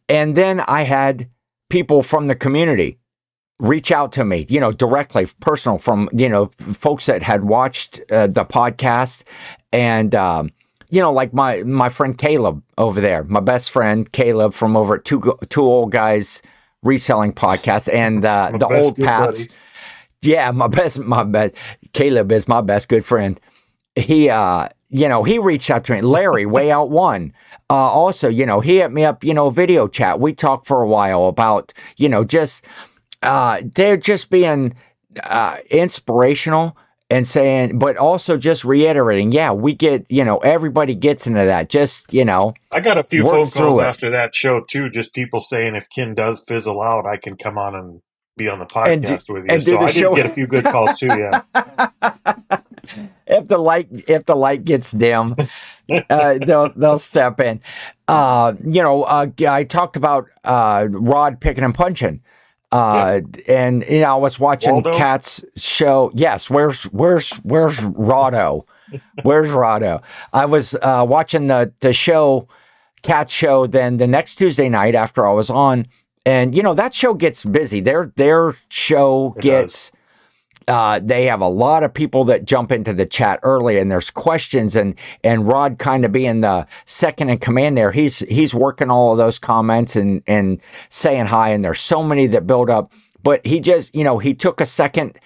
And then I had people from the community reach out to me, you know, directly, personal, from you know, folks that had watched uh, the podcast, and um, you know, like my my friend Caleb over there, my best friend Caleb from over at two two old guys reselling podcast, and uh, the old paths. Yeah, my best, my best. Caleb is my best good friend. He, uh, you know, he reached out to me. Larry, way out one. Uh, also, you know, he hit me up. You know, video chat. We talked for a while about, you know, just uh, they're just being uh, inspirational and saying, but also just reiterating, yeah, we get, you know, everybody gets into that. Just, you know, I got a few phone calls it. after that show too. Just people saying if Ken does fizzle out, I can come on and be on the podcast do- with you. so the I show- did get a few good calls too. Yeah, *laughs* if the light if the light gets dim, uh, they'll they'll step in. Uh, you know, uh, I talked about uh, Rod picking and punching. Uh, and you know, I was watching Waldo? Cat's show. Yes, where's where's where's Rado? *laughs* Where's Rado? I was uh, watching the the show, Cat's show. Then the next Tuesday night after I was on, and you know that show gets busy. Their their show It gets. Uh, they have a lot of people that jump into the chat early, and there's questions, and and Rod kind of being the second in command there. He's he's working all of those comments and and saying hi, and there's so many that build up. But he just, you know, he took a second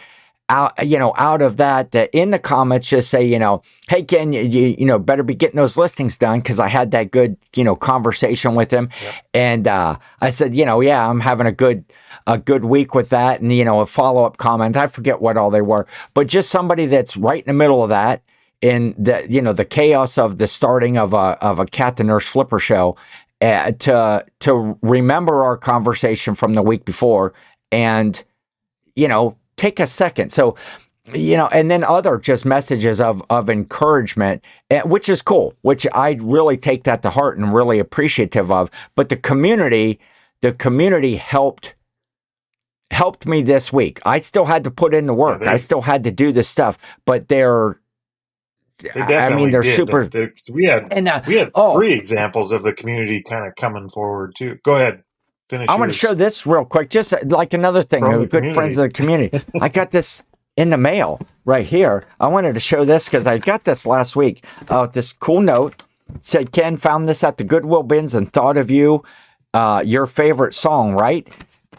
out, you know, out of that. That in the comments just say, you know, hey Ken, you you, you know better be getting those listings done because I had that good, you know, conversation with him, Yep. and uh, I said, you know, yeah, I'm having a good a good week with that, and you know, a follow up comment. I forget what all they were, but just somebody that's right in the middle of that. In the you know the chaos of the starting of a of a cat the nurse flipper show, uh, to to remember our conversation from the week before and you know take a second so you know and then other just messages of of encouragement eh, which is cool which i really take that to heart and really appreciative of but the community the community helped helped me this week i still had to put in the work they- i still had to do the stuff but they're they i mean they're did. super They- we had and uh, we had Oh. three examples of the community kind of coming forward too. Go ahead, finish. I'm going to show this real quick, just uh, like another thing. Good friends of the community. *laughs* I got this in the mail right here. I wanted to show this because I got this last week. Uh, this cool note said, "Ken found this at the Goodwill bins and thought of you. Uh, your favorite song, right?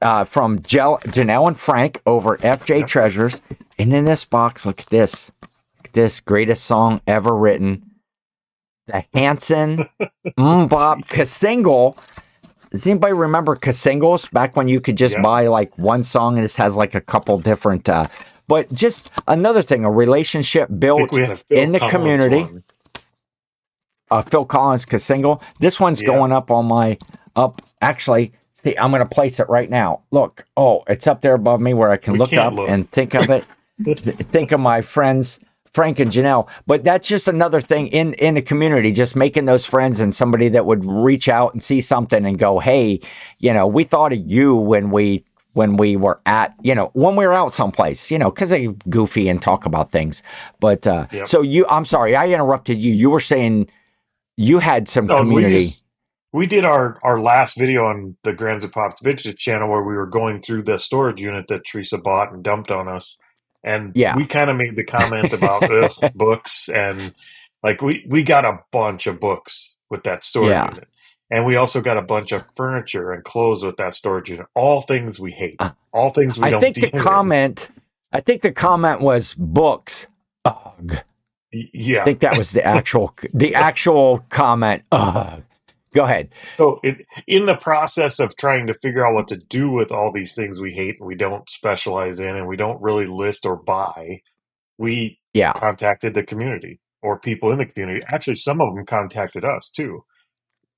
Uh, from Jel- Janelle and Frank over FJ Treasures. And in this box, look at this. Look at this greatest song ever written. The Hanson *laughs* MMMBop cassingle. Does anybody remember cassingles back when you could just Yeah. buy like one song and this has like a couple different uh but just another thing, a relationship built think we a in the Collins community. one. uh, Phil Collins cassingle. This one's Yeah. going up on my up. Actually, see, I'm going to place it right now. Look, oh, it's up there above me where I can We look up look. and think of it. *laughs* Th- think of my friends Frank and Janelle. But that's just another thing in in the community, just making those friends and somebody that would reach out and see something and go, hey, you know, we thought of you when we when we were at, you know, when we were out someplace, you know, because they goofy and talk about things. But uh, Yep. so you, I'm sorry, I interrupted you. You were saying you had some No, we community. just we did our our last video on the Grams and Pops Vintage channel where we were going through the storage unit that Teresa bought and dumped on us, and Yeah. we kind of made the comment *laughs* about books and like we we got a bunch of books with that storage Yeah. unit, and we also got a bunch of furniture and clothes with that storage unit. All things we hate, Uh, all things we I don't. think the deal in. comment, I think the comment was books. Ugh. Yeah, I think that was the actual, *laughs* the actual comment. Ugh. Go ahead. So, it, in the process of trying to figure out what to do with all these things we hate and we don't specialize in and we don't really list or buy, we Yeah. contacted the community or people in the community. Actually, some of them contacted us too.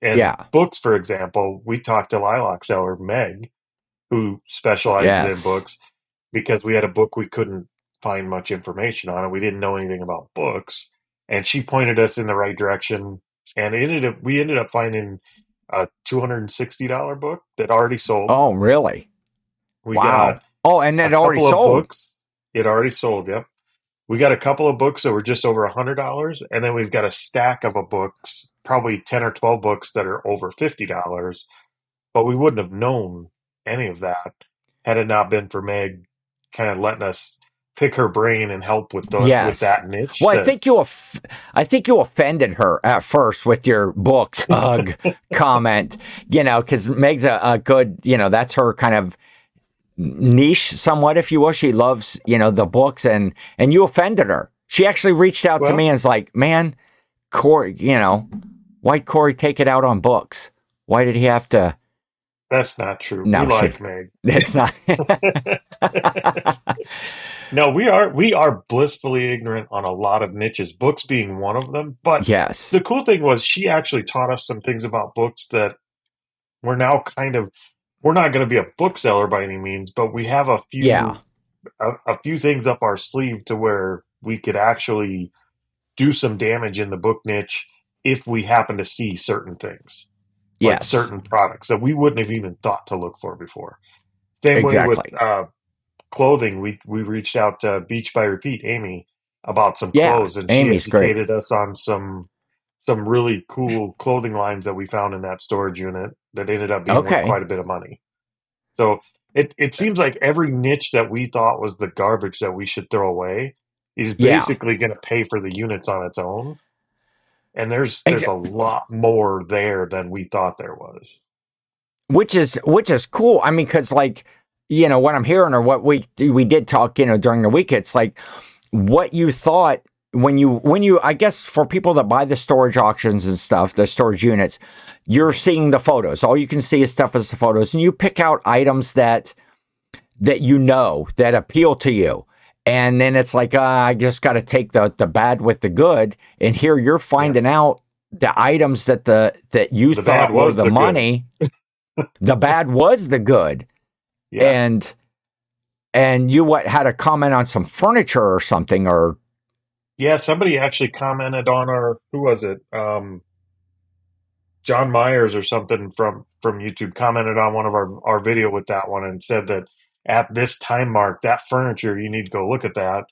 And Yeah. books, for example, we talked to Lilac seller Meg, who specializes Yes. in books, because we had a book we couldn't find much information on and we didn't know anything about books. And she pointed us in the right direction. And it ended up we ended up finding a two hundred and sixty dollar book that already sold. Oh, really? we wow. got Oh, and it already sold. books. It already sold. Yep. We got a couple of books that were just over a hundred dollars, and then we've got a stack of a books, probably ten or twelve books that are over fifty dollars. But we wouldn't have known any of that had it not been for Meg kind of letting us pick her brain and help with the Yes. with that niche. Well, I think you, off- I think you offended her at first with your books *laughs* ugh comment. You know, because Meg's a, a good, you know, that's her kind of niche, somewhat, if you will. She loves, you know, the books, and and you offended her. She actually reached out to me and was like, "Man, Cory, you know, why Cory take it out on books? Why did he have to?" That's not true. No, we she- like Meg. *laughs* It's not. *laughs* No, we are we are blissfully ignorant on a lot of niches, books being one of them. But yes. the cool thing was she actually taught us some things about books that we're now kind of we're not going to be a bookseller by any means, but we have a few Yeah. a, a few things up our sleeve to where we could actually do some damage in the book niche if we happen to see certain things like Yes. certain products that we wouldn't have even thought to look for before. Same way Exactly. with uh, clothing. We we reached out to Beach by Repeat, Amy, about some Yeah, clothes, and Amy's she great. educated us on some some really cool clothing lines that we found in that storage unit that ended up being Okay. quite a bit of money. So it it uh, seems like every niche that we thought was the garbage that we should throw away is Yeah. basically going to pay for the units on its own. And there's there's a Exa- lot more there than we thought there was. which is which is cool. I mean, because like you know what I'm hearing or what we we did talk, you know, during the week. It's like what you thought when you when you I guess for people that buy the storage auctions and stuff, the storage units, you're seeing the photos. All you can see is stuff as the photos, and you pick out items that that you know that appeal to you. And then it's like, uh, I just got to take the the bad with the good. And here you're finding out the items that the that you The thought were was the, the money. *laughs* the bad was the good. Yeah. And and you what had a comment on some furniture or something or Yeah, somebody actually commented on our who was it? Um John Myers or something from from YouTube commented on one of our our video with that one and said that at this time mark, that furniture you need to go look at that.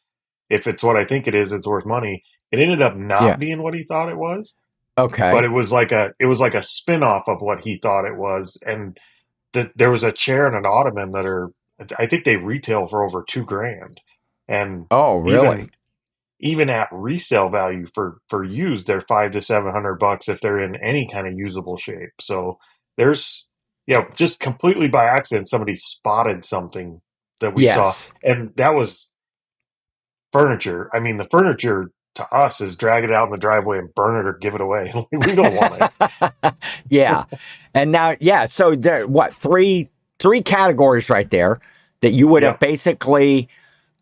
If it's what I think it is, it's worth money. It ended up not Yeah. being what he thought it was, okay. but it was like a it was like a spin-off of what he thought it was and that there was a chair and an ottoman that are I think they retail for over 2 grand. And oh, really? even even at resale value for for used they're five to seven hundred bucks if they're in any kind of usable shape so there's you know just completely by accident somebody spotted something that we saw and that was furniture i mean the furniture to us is drag it out in the driveway and burn it or give it away *laughs* we don't want it *laughs* yeah. And now yeah, so there what, three three categories right there that you would have basically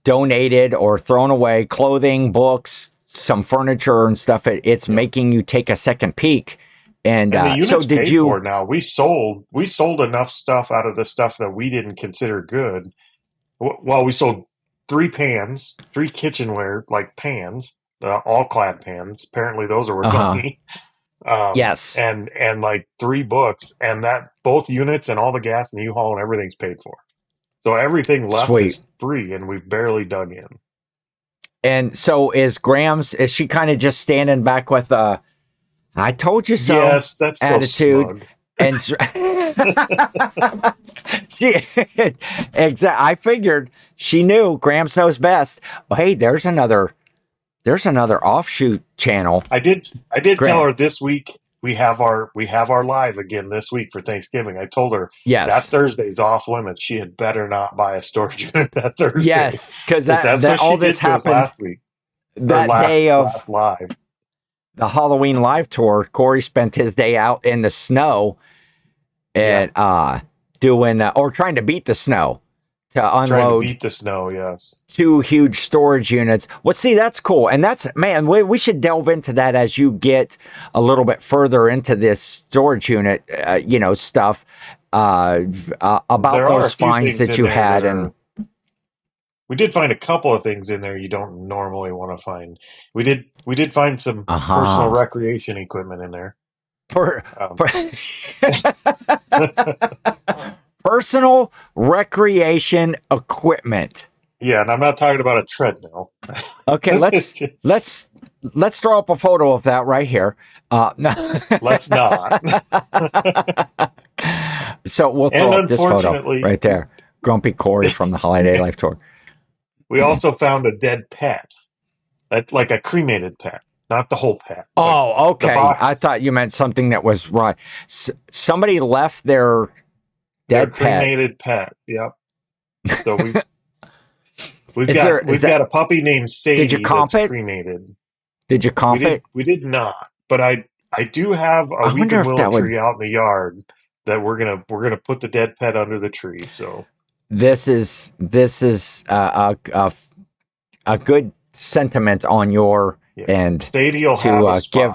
donated or thrown away, clothing, books, some furniture and stuff. It, it's making you take a second peek. And, and uh, so did you for now we sold we sold enough stuff out of the stuff that we didn't consider good well we sold three pans three kitchenware like pans uh, All-Clad pans apparently those are Uh-huh. money *laughs* um, Yes. and and like three books and that both units and all the gas and u-haul and everything's paid for so everything left Sweet. is free and we've barely dug in And so is Grams is she kind of just standing back with uh I told you so yes that's attitude. so and *laughs* she *laughs* exact I figured she knew Grams knows best. Oh, hey, there's another there's another offshoot channel. I did. I did Grant. tell her this week we have our we have our live again this week for Thanksgiving. I told her Yes. that Thursday's off limits. She had better not buy a storage unit *laughs* that Thursday. yes, because that, that's that all this happened last week. that last, day of last live. the Halloween live tour. Cory spent his day out in the snow and uh doing uh, or trying to beat the snow to Trying to unload beat the snow. Yes. two huge storage units. Well, see, that's cool. And that's, man, we, we should delve into that as you get a little bit further into this storage unit, uh, you know, stuff uh, uh, about There those finds that you had. that And we did find a couple of things in there you don't normally want to find. We did. We did find some Uh-huh. personal recreation equipment in there. per, Um, per- *laughs* *laughs* personal recreation equipment. yeah, and I'm not talking about a treadmill. Okay, let's *laughs* let's let's throw up a photo of that right here. Uh, no. Let's not. *laughs* so we'll And throw up this photo right there. Grumpy Cory from the Holiday Life Tour. We also found a dead pet, like a cremated pet, not the whole pet. Like, Oh, okay. I thought you meant something that was right. S- somebody left their dead pet. cremated pet. Yep. So we *laughs* we've Is got there- we've that- got a puppy named Sadie you comp that's it? cremated. Did you We comp did, it? we did not, but I I do have a I weeping willow that would- tree out in the yard that we're gonna we're gonna put the dead pet under the tree. So this is this is uh, a, a a good sentiment on your Yeah. end Stadia will to have uh, give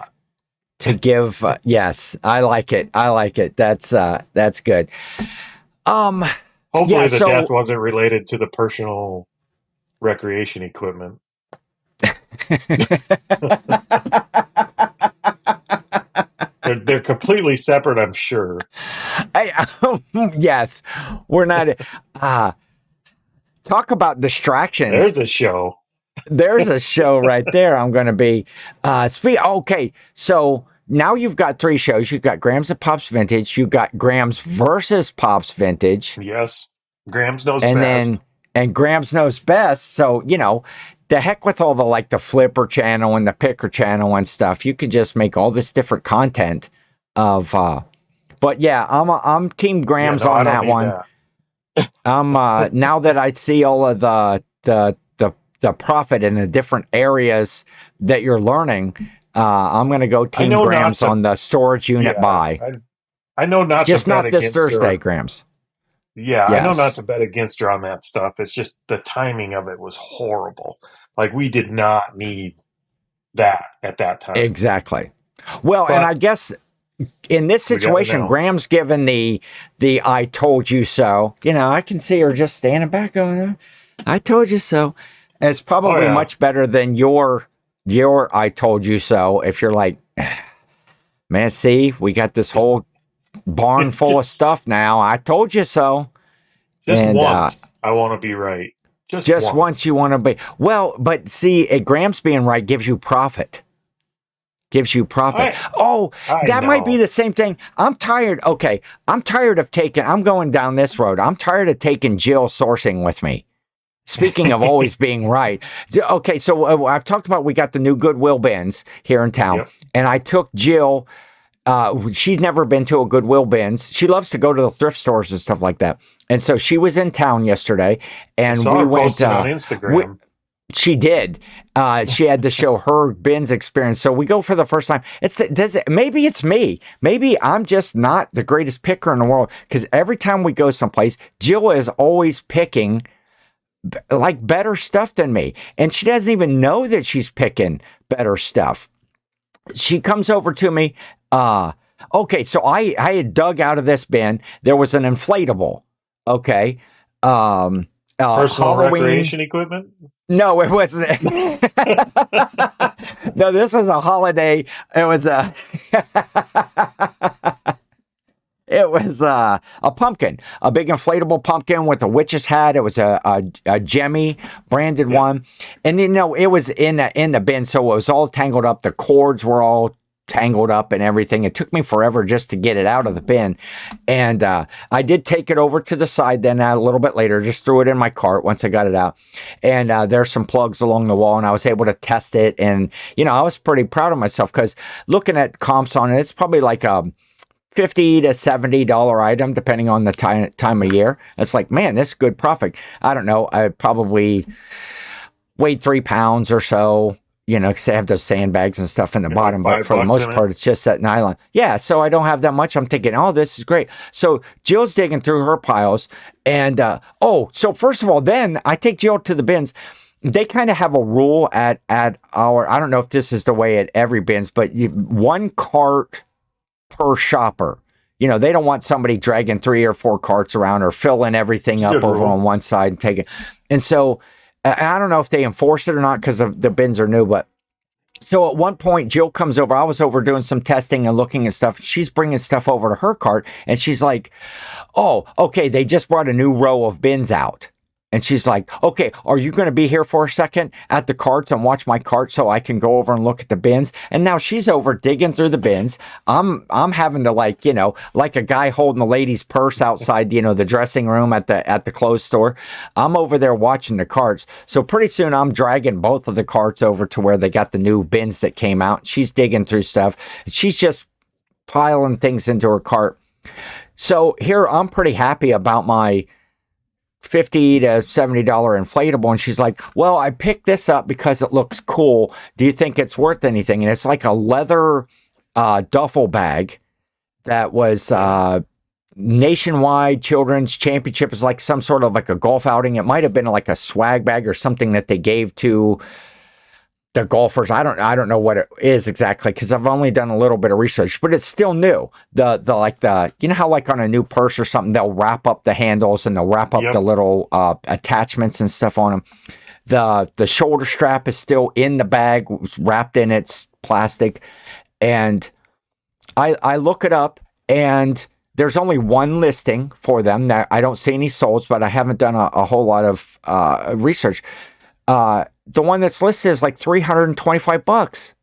to give uh, yes i like it i like it that's uh that's good um Hopefully, yeah, the so- death wasn't related to the personal recreation equipment. *laughs* They're, they're completely separate, I'm sure. I, *laughs* yes we're not uh talk about distractions There's a show. there's a show right there i'm gonna be uh speak okay so now you've got three shows you've got grams of pops vintage you've got grams versus pops vintage Yes, Grams knows best. and best. then and Grams knows best. So you know, the heck with all the like the Flipper channel and the Picker channel and stuff. You could just make all this different content of. uh But yeah, I'm a, I'm Team Yeah, Grams no, on that one. that. *laughs* I'm uh now that I see all of the the the the profit in the different areas that you're learning. Uh, I'm going to go Team Grams to- on the storage unit Yeah, buy. I, I know not Just to bet not this against her. Thursday, Grams. Yeah, I know not to bet against her on that stuff. It's just the timing of it was horrible. Like we did not need that at that time. Exactly. Well, But- and I guess in this situation. Grams given the the "I told you so." You know, I can see her just standing back going, "I told you so." It's probably Oh, yeah. much better than your your "I told you so." If you're like, *sighs* man, see, we got this whole barn *laughs* full of stuff now. I told you so. just and, uh, once, I want to be right. Just, Just once. once you want to be well, but see, uh, Grams being right gives you profit. Gives you profit. I- oh, I that might be the same thing. I'm tired. Okay, I'm tired of taking. I'm going down this road. I'm tired of taking Jill sourcing with me. Speaking of always *laughs* being right. Okay, so uh, I've talked about we got the new Goodwill bins here in town, Yep. and I took Jill. Uh, she's never been to a Goodwill bins. She loves to go to the thrift stores and stuff like that. And so she was in town yesterday, and we went. Uh, on Instagram. she did. Uh, she had to show her bins experience. So we go for the first time. It's does it maybe it's me. Maybe I'm just not the greatest picker in the world because every time we go someplace, Jill is always picking like better stuff than me, and she doesn't even know that she's picking better stuff. She comes over to me. Uh, okay, so I I had dug out of this bin. There was an inflatable. Okay. Um, uh, Personal Halloween- recreation equipment. no, it wasn't. *laughs* no, this was a holiday. It was a. *laughs* it was uh, a pumpkin, a big inflatable pumpkin with a witch's hat. It was a a, a Gemmy branded Yeah. one, and you know it was in the in the bin, so it was all tangled up. The cords were all tangled up and everything. It took me forever just to get it out of the bin. And uh, I did take it over to the side then uh, a little bit later, just threw it in my cart once I got it out. And uh, there's some plugs along the wall, and I was able to test it. And, you know, I was pretty proud of myself because looking at comps on it, it's probably like a 50 to 70 dollar item depending on the time time of year. It's like man this is good profit. I don't know. I probably weighed three pounds or so you know because they have those sandbags and stuff in the bottom but for the most in it. part it's just that nylon. Yeah so i don't have that much. I'm thinking oh this is great. So jill's digging through her piles and uh, oh so first of all then i take jill to the bins. They kind of have a rule at at our i don't know if this is the way at every bins but you, one cart per shopper. You know, they don't want somebody dragging three or four carts around or filling everything up over on one side and taking. And so I don't know if they enforce it or not because the, the bins are new, but so at one point, Jill comes over. I was over doing some testing and looking at stuff. She's bringing stuff over to her cart, and she's like, "Oh, okay. They just brought a new row of bins out." And she's like, "Okay, are you going to be here for a second at the carts and watch my cart so I can go over and look at the bins?" And now she's over digging through the bins. I'm I'm having to like you know like a guy holding the lady's purse outside you know the dressing room at the at the clothes store. I'm over there watching the carts. So pretty soon I'm dragging both of the carts over to where they got the new bins that came out. She's digging through stuff. She's just piling things into her cart. So here I'm pretty happy about my 50 to 70 dollar inflatable and she's like well i picked this up because it looks cool. Do you think it's worth anything? And it's like a leather uh, duffel bag that was uh, nationwide children's championship. Is like some sort of like a golf outing. It might have been like a swag bag or something that they gave to the golfers. I don't I don't know what it is exactly because I've only done a little bit of research, but it's still new. The the like the you know how like on a new purse or something they'll wrap up the handles and they'll wrap up Yep. the little uh, attachments and stuff on them. The the shoulder strap is still in the bag, wrapped in its plastic, and I I look it up and there's only one listing for them that I don't see any solds, but I haven't done a, a whole lot of uh, research. Uh, the one that's listed is like 325 bucks.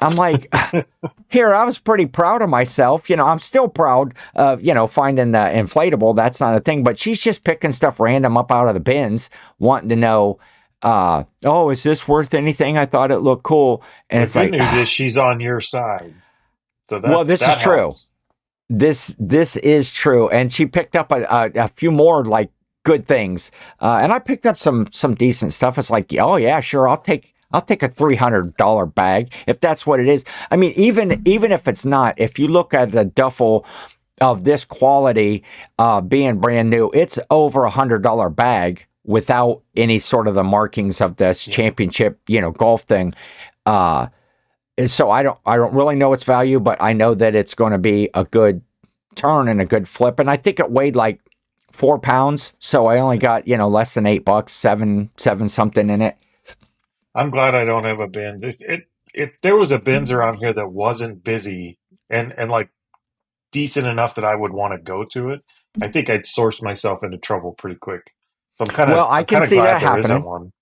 I'm like, *laughs* here, I was pretty proud of myself. You know, I'm still proud of, you know, finding the inflatable. That's not a thing, but she's just picking stuff random up out of the bins, wanting to know, uh, oh, is this worth anything? I thought it looked cool. And the it's good like, news is she's on your side. So that, Well, this that is true. this this is true and she picked up a, a, a few more like good things uh, and i picked up some some decent stuff it's like oh yeah sure i'll take i'll take a $300 bag if that's what it is i mean even even if it's not if you look at a duffel of this quality uh, being brand new it's over a hundred dollar bag without any sort of the markings of this Yeah. championship you know golf thing uh, so I don't I don't really know its value, but I know that it's going to be a good turn and a good flip. And I think it weighed like four pounds, so I only got you know less than eight bucks, seven seven something in it. I'm glad I don't have a bins. It's, it if there was a bins mm-hmm. around here that wasn't busy and and like decent enough that I would want to go to it, I think I'd source myself into trouble pretty quick. So I'm kind of Well, I I'm can see that happening. one.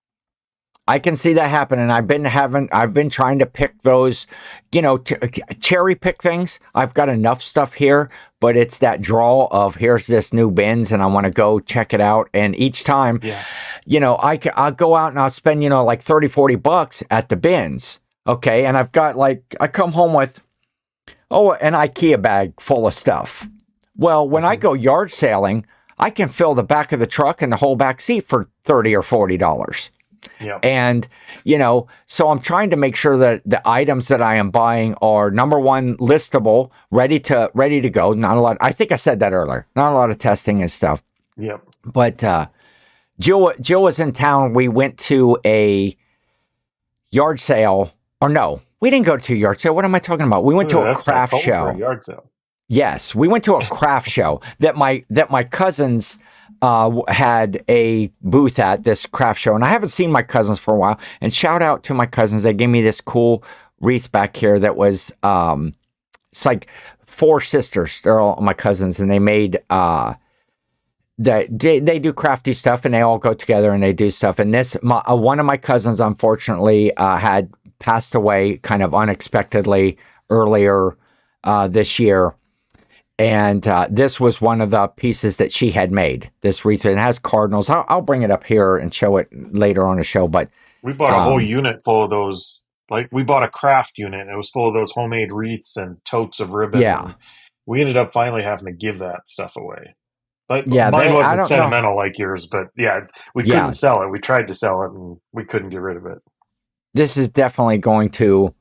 I can see that happening. I've been having, I've been trying to pick those, you know, t- cherry pick things. I've got enough stuff here, but it's that draw of here's this new bins and I want to go check it out. And each time, Yeah. you know, I I'll go out and I'll spend, you know, like 30, 40 bucks at the bins. Okay. And I've got like, I come home with, oh, an IKEA bag full of stuff. Well, when I Mhm. go yard sailing, I can fill the back of the truck and the whole back seat for 30 or $40. Yeah. And, you know, so I'm trying to make sure that the items that I am buying are number one, listable, ready to ready to go. Not a lot. I think I said that earlier. Not a lot of testing and stuff. Yep. But uh Jill Jill was in town. We went to a yard sale. Or no, we didn't go to a yard sale. What am I talking about? We went to a craft show. a yard sale. Yes, we went to a *laughs* craft show that my that my cousins uh, had a booth at this craft show, and I haven't seen my cousins for a while. And shout out to my cousins; they gave me this cool wreath back here that was um, it's like four sisters. They're all my cousins, and they made uh, that they, they do crafty stuff, and they all go together and they do stuff. And this my, uh, one of my cousins, unfortunately, uh, had passed away kind of unexpectedly earlier uh, this year and uh, this was one of the pieces that she had made. This wreath it has cardinals. I'll, I'll bring it up here and show it later on the show. But We bought a whole Um, unit full of those. Like we bought a craft unit. And it was full of those homemade wreaths and totes of ribbon. Yeah. we ended up finally having to give that stuff away. But Yeah, mine they- wasn't don't know. sentimental like yours. But yeah, we couldn't sell it. We tried to sell it and we couldn't get rid of it. this is definitely going to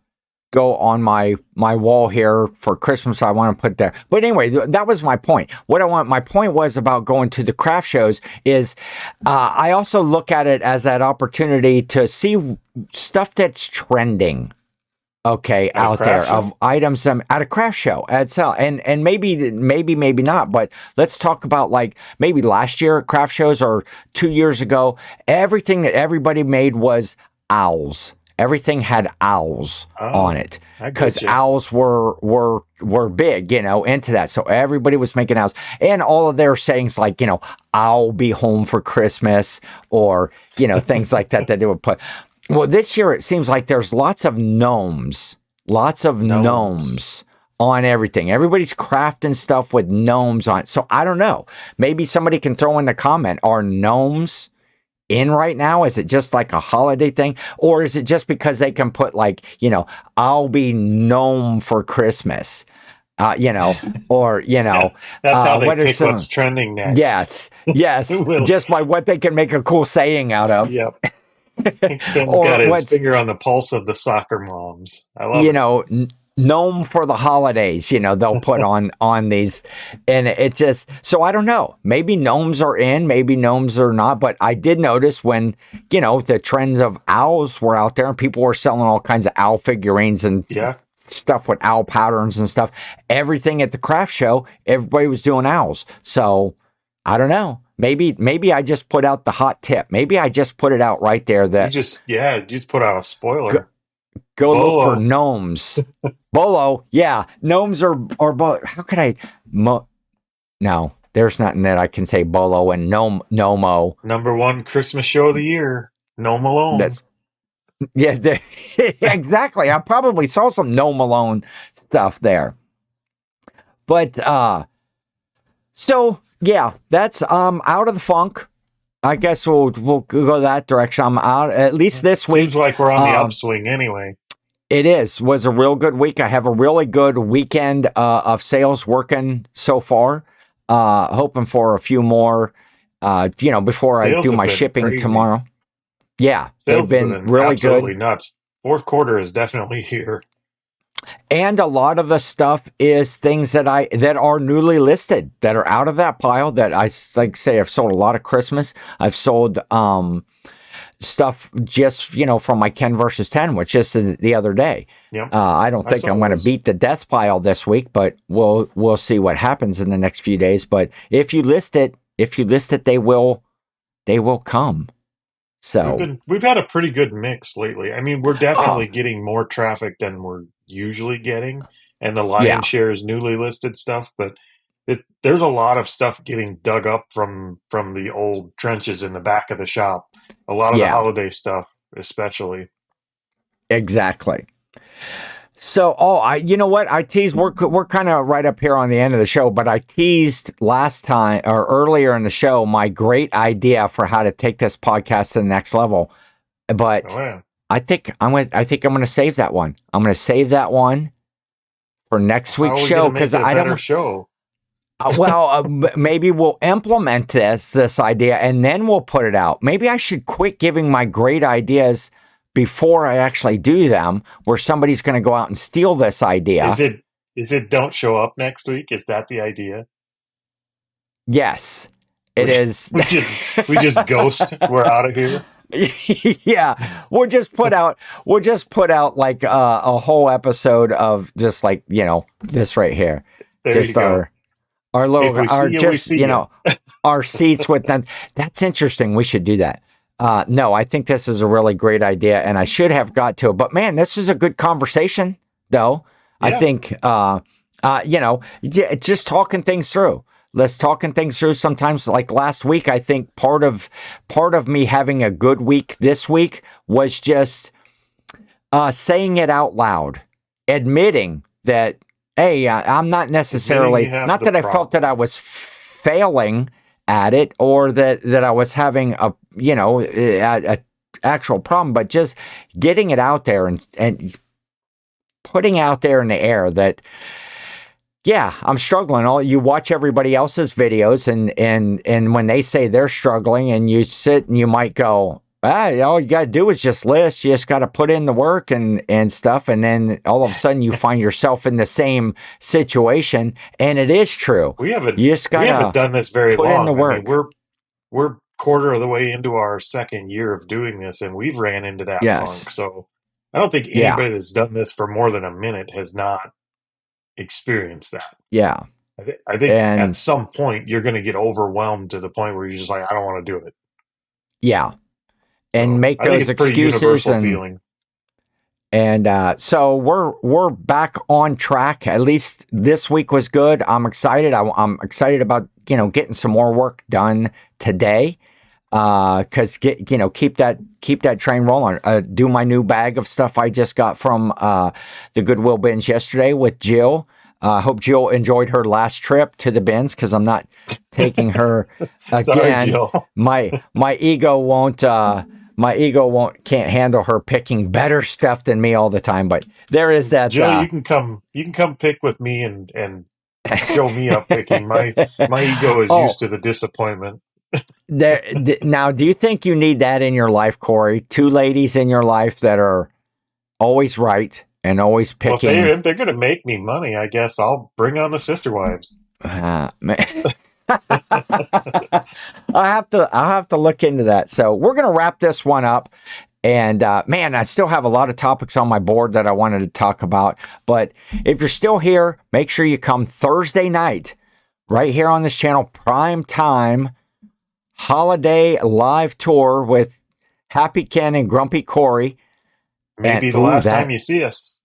go on my my wall here for Christmas. I want to put there. But anyway, th- that was my point. What I want my point was about going to the craft shows is uh, I also look at it as that opportunity to see stuff that's trending. Okay, At out there show? of items um, at a craft show at sell and and maybe maybe maybe not but let's talk about like maybe last year at craft shows or two years ago everything that everybody made was owls everything had owls Oh, on it because owls were were were big, you know, into that. So everybody was making owls, and all of their sayings like, you know, "I'll be home for Christmas," or you know, things like that that they would put. Well, this year it seems like there's lots of gnomes, lots of Gnomes. gnomes on everything. Everybody's crafting stuff with gnomes on it. So I don't know. Maybe somebody can throw in the comment: Are gnomes? In right now? Is it just like a holiday thing? Or is it just because they can put like, you know, I'll be gnome for Christmas? Uh, you know, *laughs* or you know, That's how uh, they what pick some- what's trending next. yes, *laughs* yes, just by what they can make a cool saying out of. Yep. *laughs* Ken's Or got his finger on the pulse of the soccer moms. I love you it. know, gnome for the holidays you know they'll put *laughs* on on these. And it just so i don't know. Maybe gnomes are in maybe gnomes are not but i did notice when you know the trends of owls were out there and people were selling all kinds of owl figurines and Yeah. stuff with owl patterns and stuff. Everything at the craft show everybody was doing owls. So i don't know. Maybe maybe i just put out the hot tip. Maybe i just put it out right there You that just yeah, you just put out a spoiler. Go look for gnomes. *laughs* Bolo, yeah, gnomes are or bo- how could I? Mo- no, there's nothing that I can say. Bolo and gnome, gnomo. Number one Christmas show of the year. No Malone. That's yeah, *laughs* there- exactly. I probably saw some gnome Malone stuff there, but uh, so yeah, that's um out of the funk. I guess we'll we'll go that direction. I'm out at least this week. Seems like we're on the um, upswing anyway. It is was a real good week. I have a really good weekend uh, of sales working so far. Uh, hoping for a few more. Uh, you know, before I do my shipping crazy. tomorrow. Yeah, Sales they've have been really absolutely good, nuts. Fourth quarter is definitely *laughs* here. and a lot of the stuff is things that I that are newly listed that are out of that pile. that I like say I've sold a lot of Christmas. I've sold um stuff just you know from my Ken versus ten, which just the the other day. Yep. Uh, I don't think saw I'm going to beat the death pile this week, but we'll we'll see what happens in the next few days. But if you list it, if you list it, they will they will come. So We've been we've had a pretty good mix lately. I mean, we're definitely getting more traffic than we're usually getting, and the lion's Yeah. share is newly listed stuff. But it, there's a lot of stuff getting dug up from from the old trenches in the back of the shop. A lot of Yeah. the holiday stuff, especially. Exactly. So, oh, I, you know what? I teased. We're we're kind of right up here on the end of the show, but I teased last time or earlier in the show my great idea for how to take this podcast to the next level. But Oh yeah, I think I'm going. I think I'm going to save that one. I'm going to save that one for next week's show because I better don't. show. Uh, well, uh, maybe we'll implement this this idea and then we'll put it out. Maybe I should quit giving my great ideas before I actually do them, where somebody's going to go out and steal this idea. Is it is it don't show up next week? Is that the idea? yes, it We- is. We just we just ghost. We're out of here. *laughs* yeah, we'll just put out we'll just put out like uh, a whole episode of just like you know this right here. There just you go. our our little our you, just you you. know our seats with them. That's interesting. We should do that. Uh, no, I think this is a really great idea, and I should have got to it. But man, this is a good conversation, though. I think uh, uh, you know, just talking things through. Let's talking things through. Sometimes, like last week, I think part of part of me having a good week this week was just uh, saying it out loud, admitting that, hey, I, I'm not necessarily, not that I felt that I was failing at it or that, that I was having a, you know, a, a actual problem, but just getting it out there and, and putting out there in the air that, yeah, I'm struggling. All you watch everybody else's videos, and and and when they say they're struggling, and you sit and you might go, ah, all you got to do is just list. You just got to put in the work and and stuff, and then all of a sudden you find yourself in the same situation, and it is true. We haven't You just we haven't done this very put in long. the I mean, we're we're quarter of the way into our second year of doing this, and we've ran into that Yes. funk. So I don't think Yeah. anybody that's done this for more than a minute has not experienced that. yeah, I, th- I think And- at some point you're going to get overwhelmed to the point where you're just like, I don't want to do it. yeah, and So make those it's a pretty excuses and feeling. And uh, so we're we're back on track. At least this week was good. I'm excited. I, am excited about you know getting some more work done today. Because get you know keep that keep that train rolling. Uh, do my new bag of stuff I just got from uh, the Goodwill bins yesterday with Jill. I uh, hope Jill enjoyed her last trip to the bins because I'm not taking her *laughs* Sorry, again Jill. my my ego won't uh my ego won't can't handle her picking better stuff than me all the time but there is that Jill, uh, you can come. You can come pick with me and and show me up picking. My *laughs* my ego is Oh. used to the disappointment. there *laughs* th- now do you think you need that in your life Cory two ladies in your life that are always right and always Well, if, picking. they, if they're going to make me money, I guess I'll bring on the sister wives. Uh, man. *laughs* *laughs* I have to I have to look into that. So we're gonna wrap this one up. And uh, man, I still have a lot of topics on my board that I wanted to talk about. But if you're still here, make sure you come Thursday night, right here on this channel, prime time holiday live tour with Happy Ken and Grumpy Cory. Maybe And- the ooh, last that- time you see us.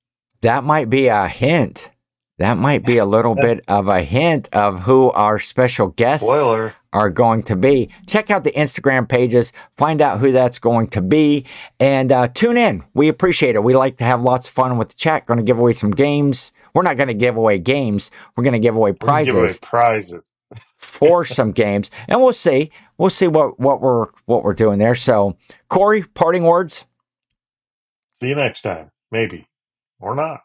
That might be a hint. That might be a little bit of a hint of who our special guests Spoiler. are going to be. Check out the Instagram pages, find out who that's going to be, and uh, tune in. We appreciate it. We like to have lots of fun with the chat. Going to give away some games. We're not going to give away games. We're going to give away gonna give away prizes prizes. for some games, and we'll see. We'll see what what we're what we're doing there. So, Cory, parting words. See you next time. Maybe. Or not.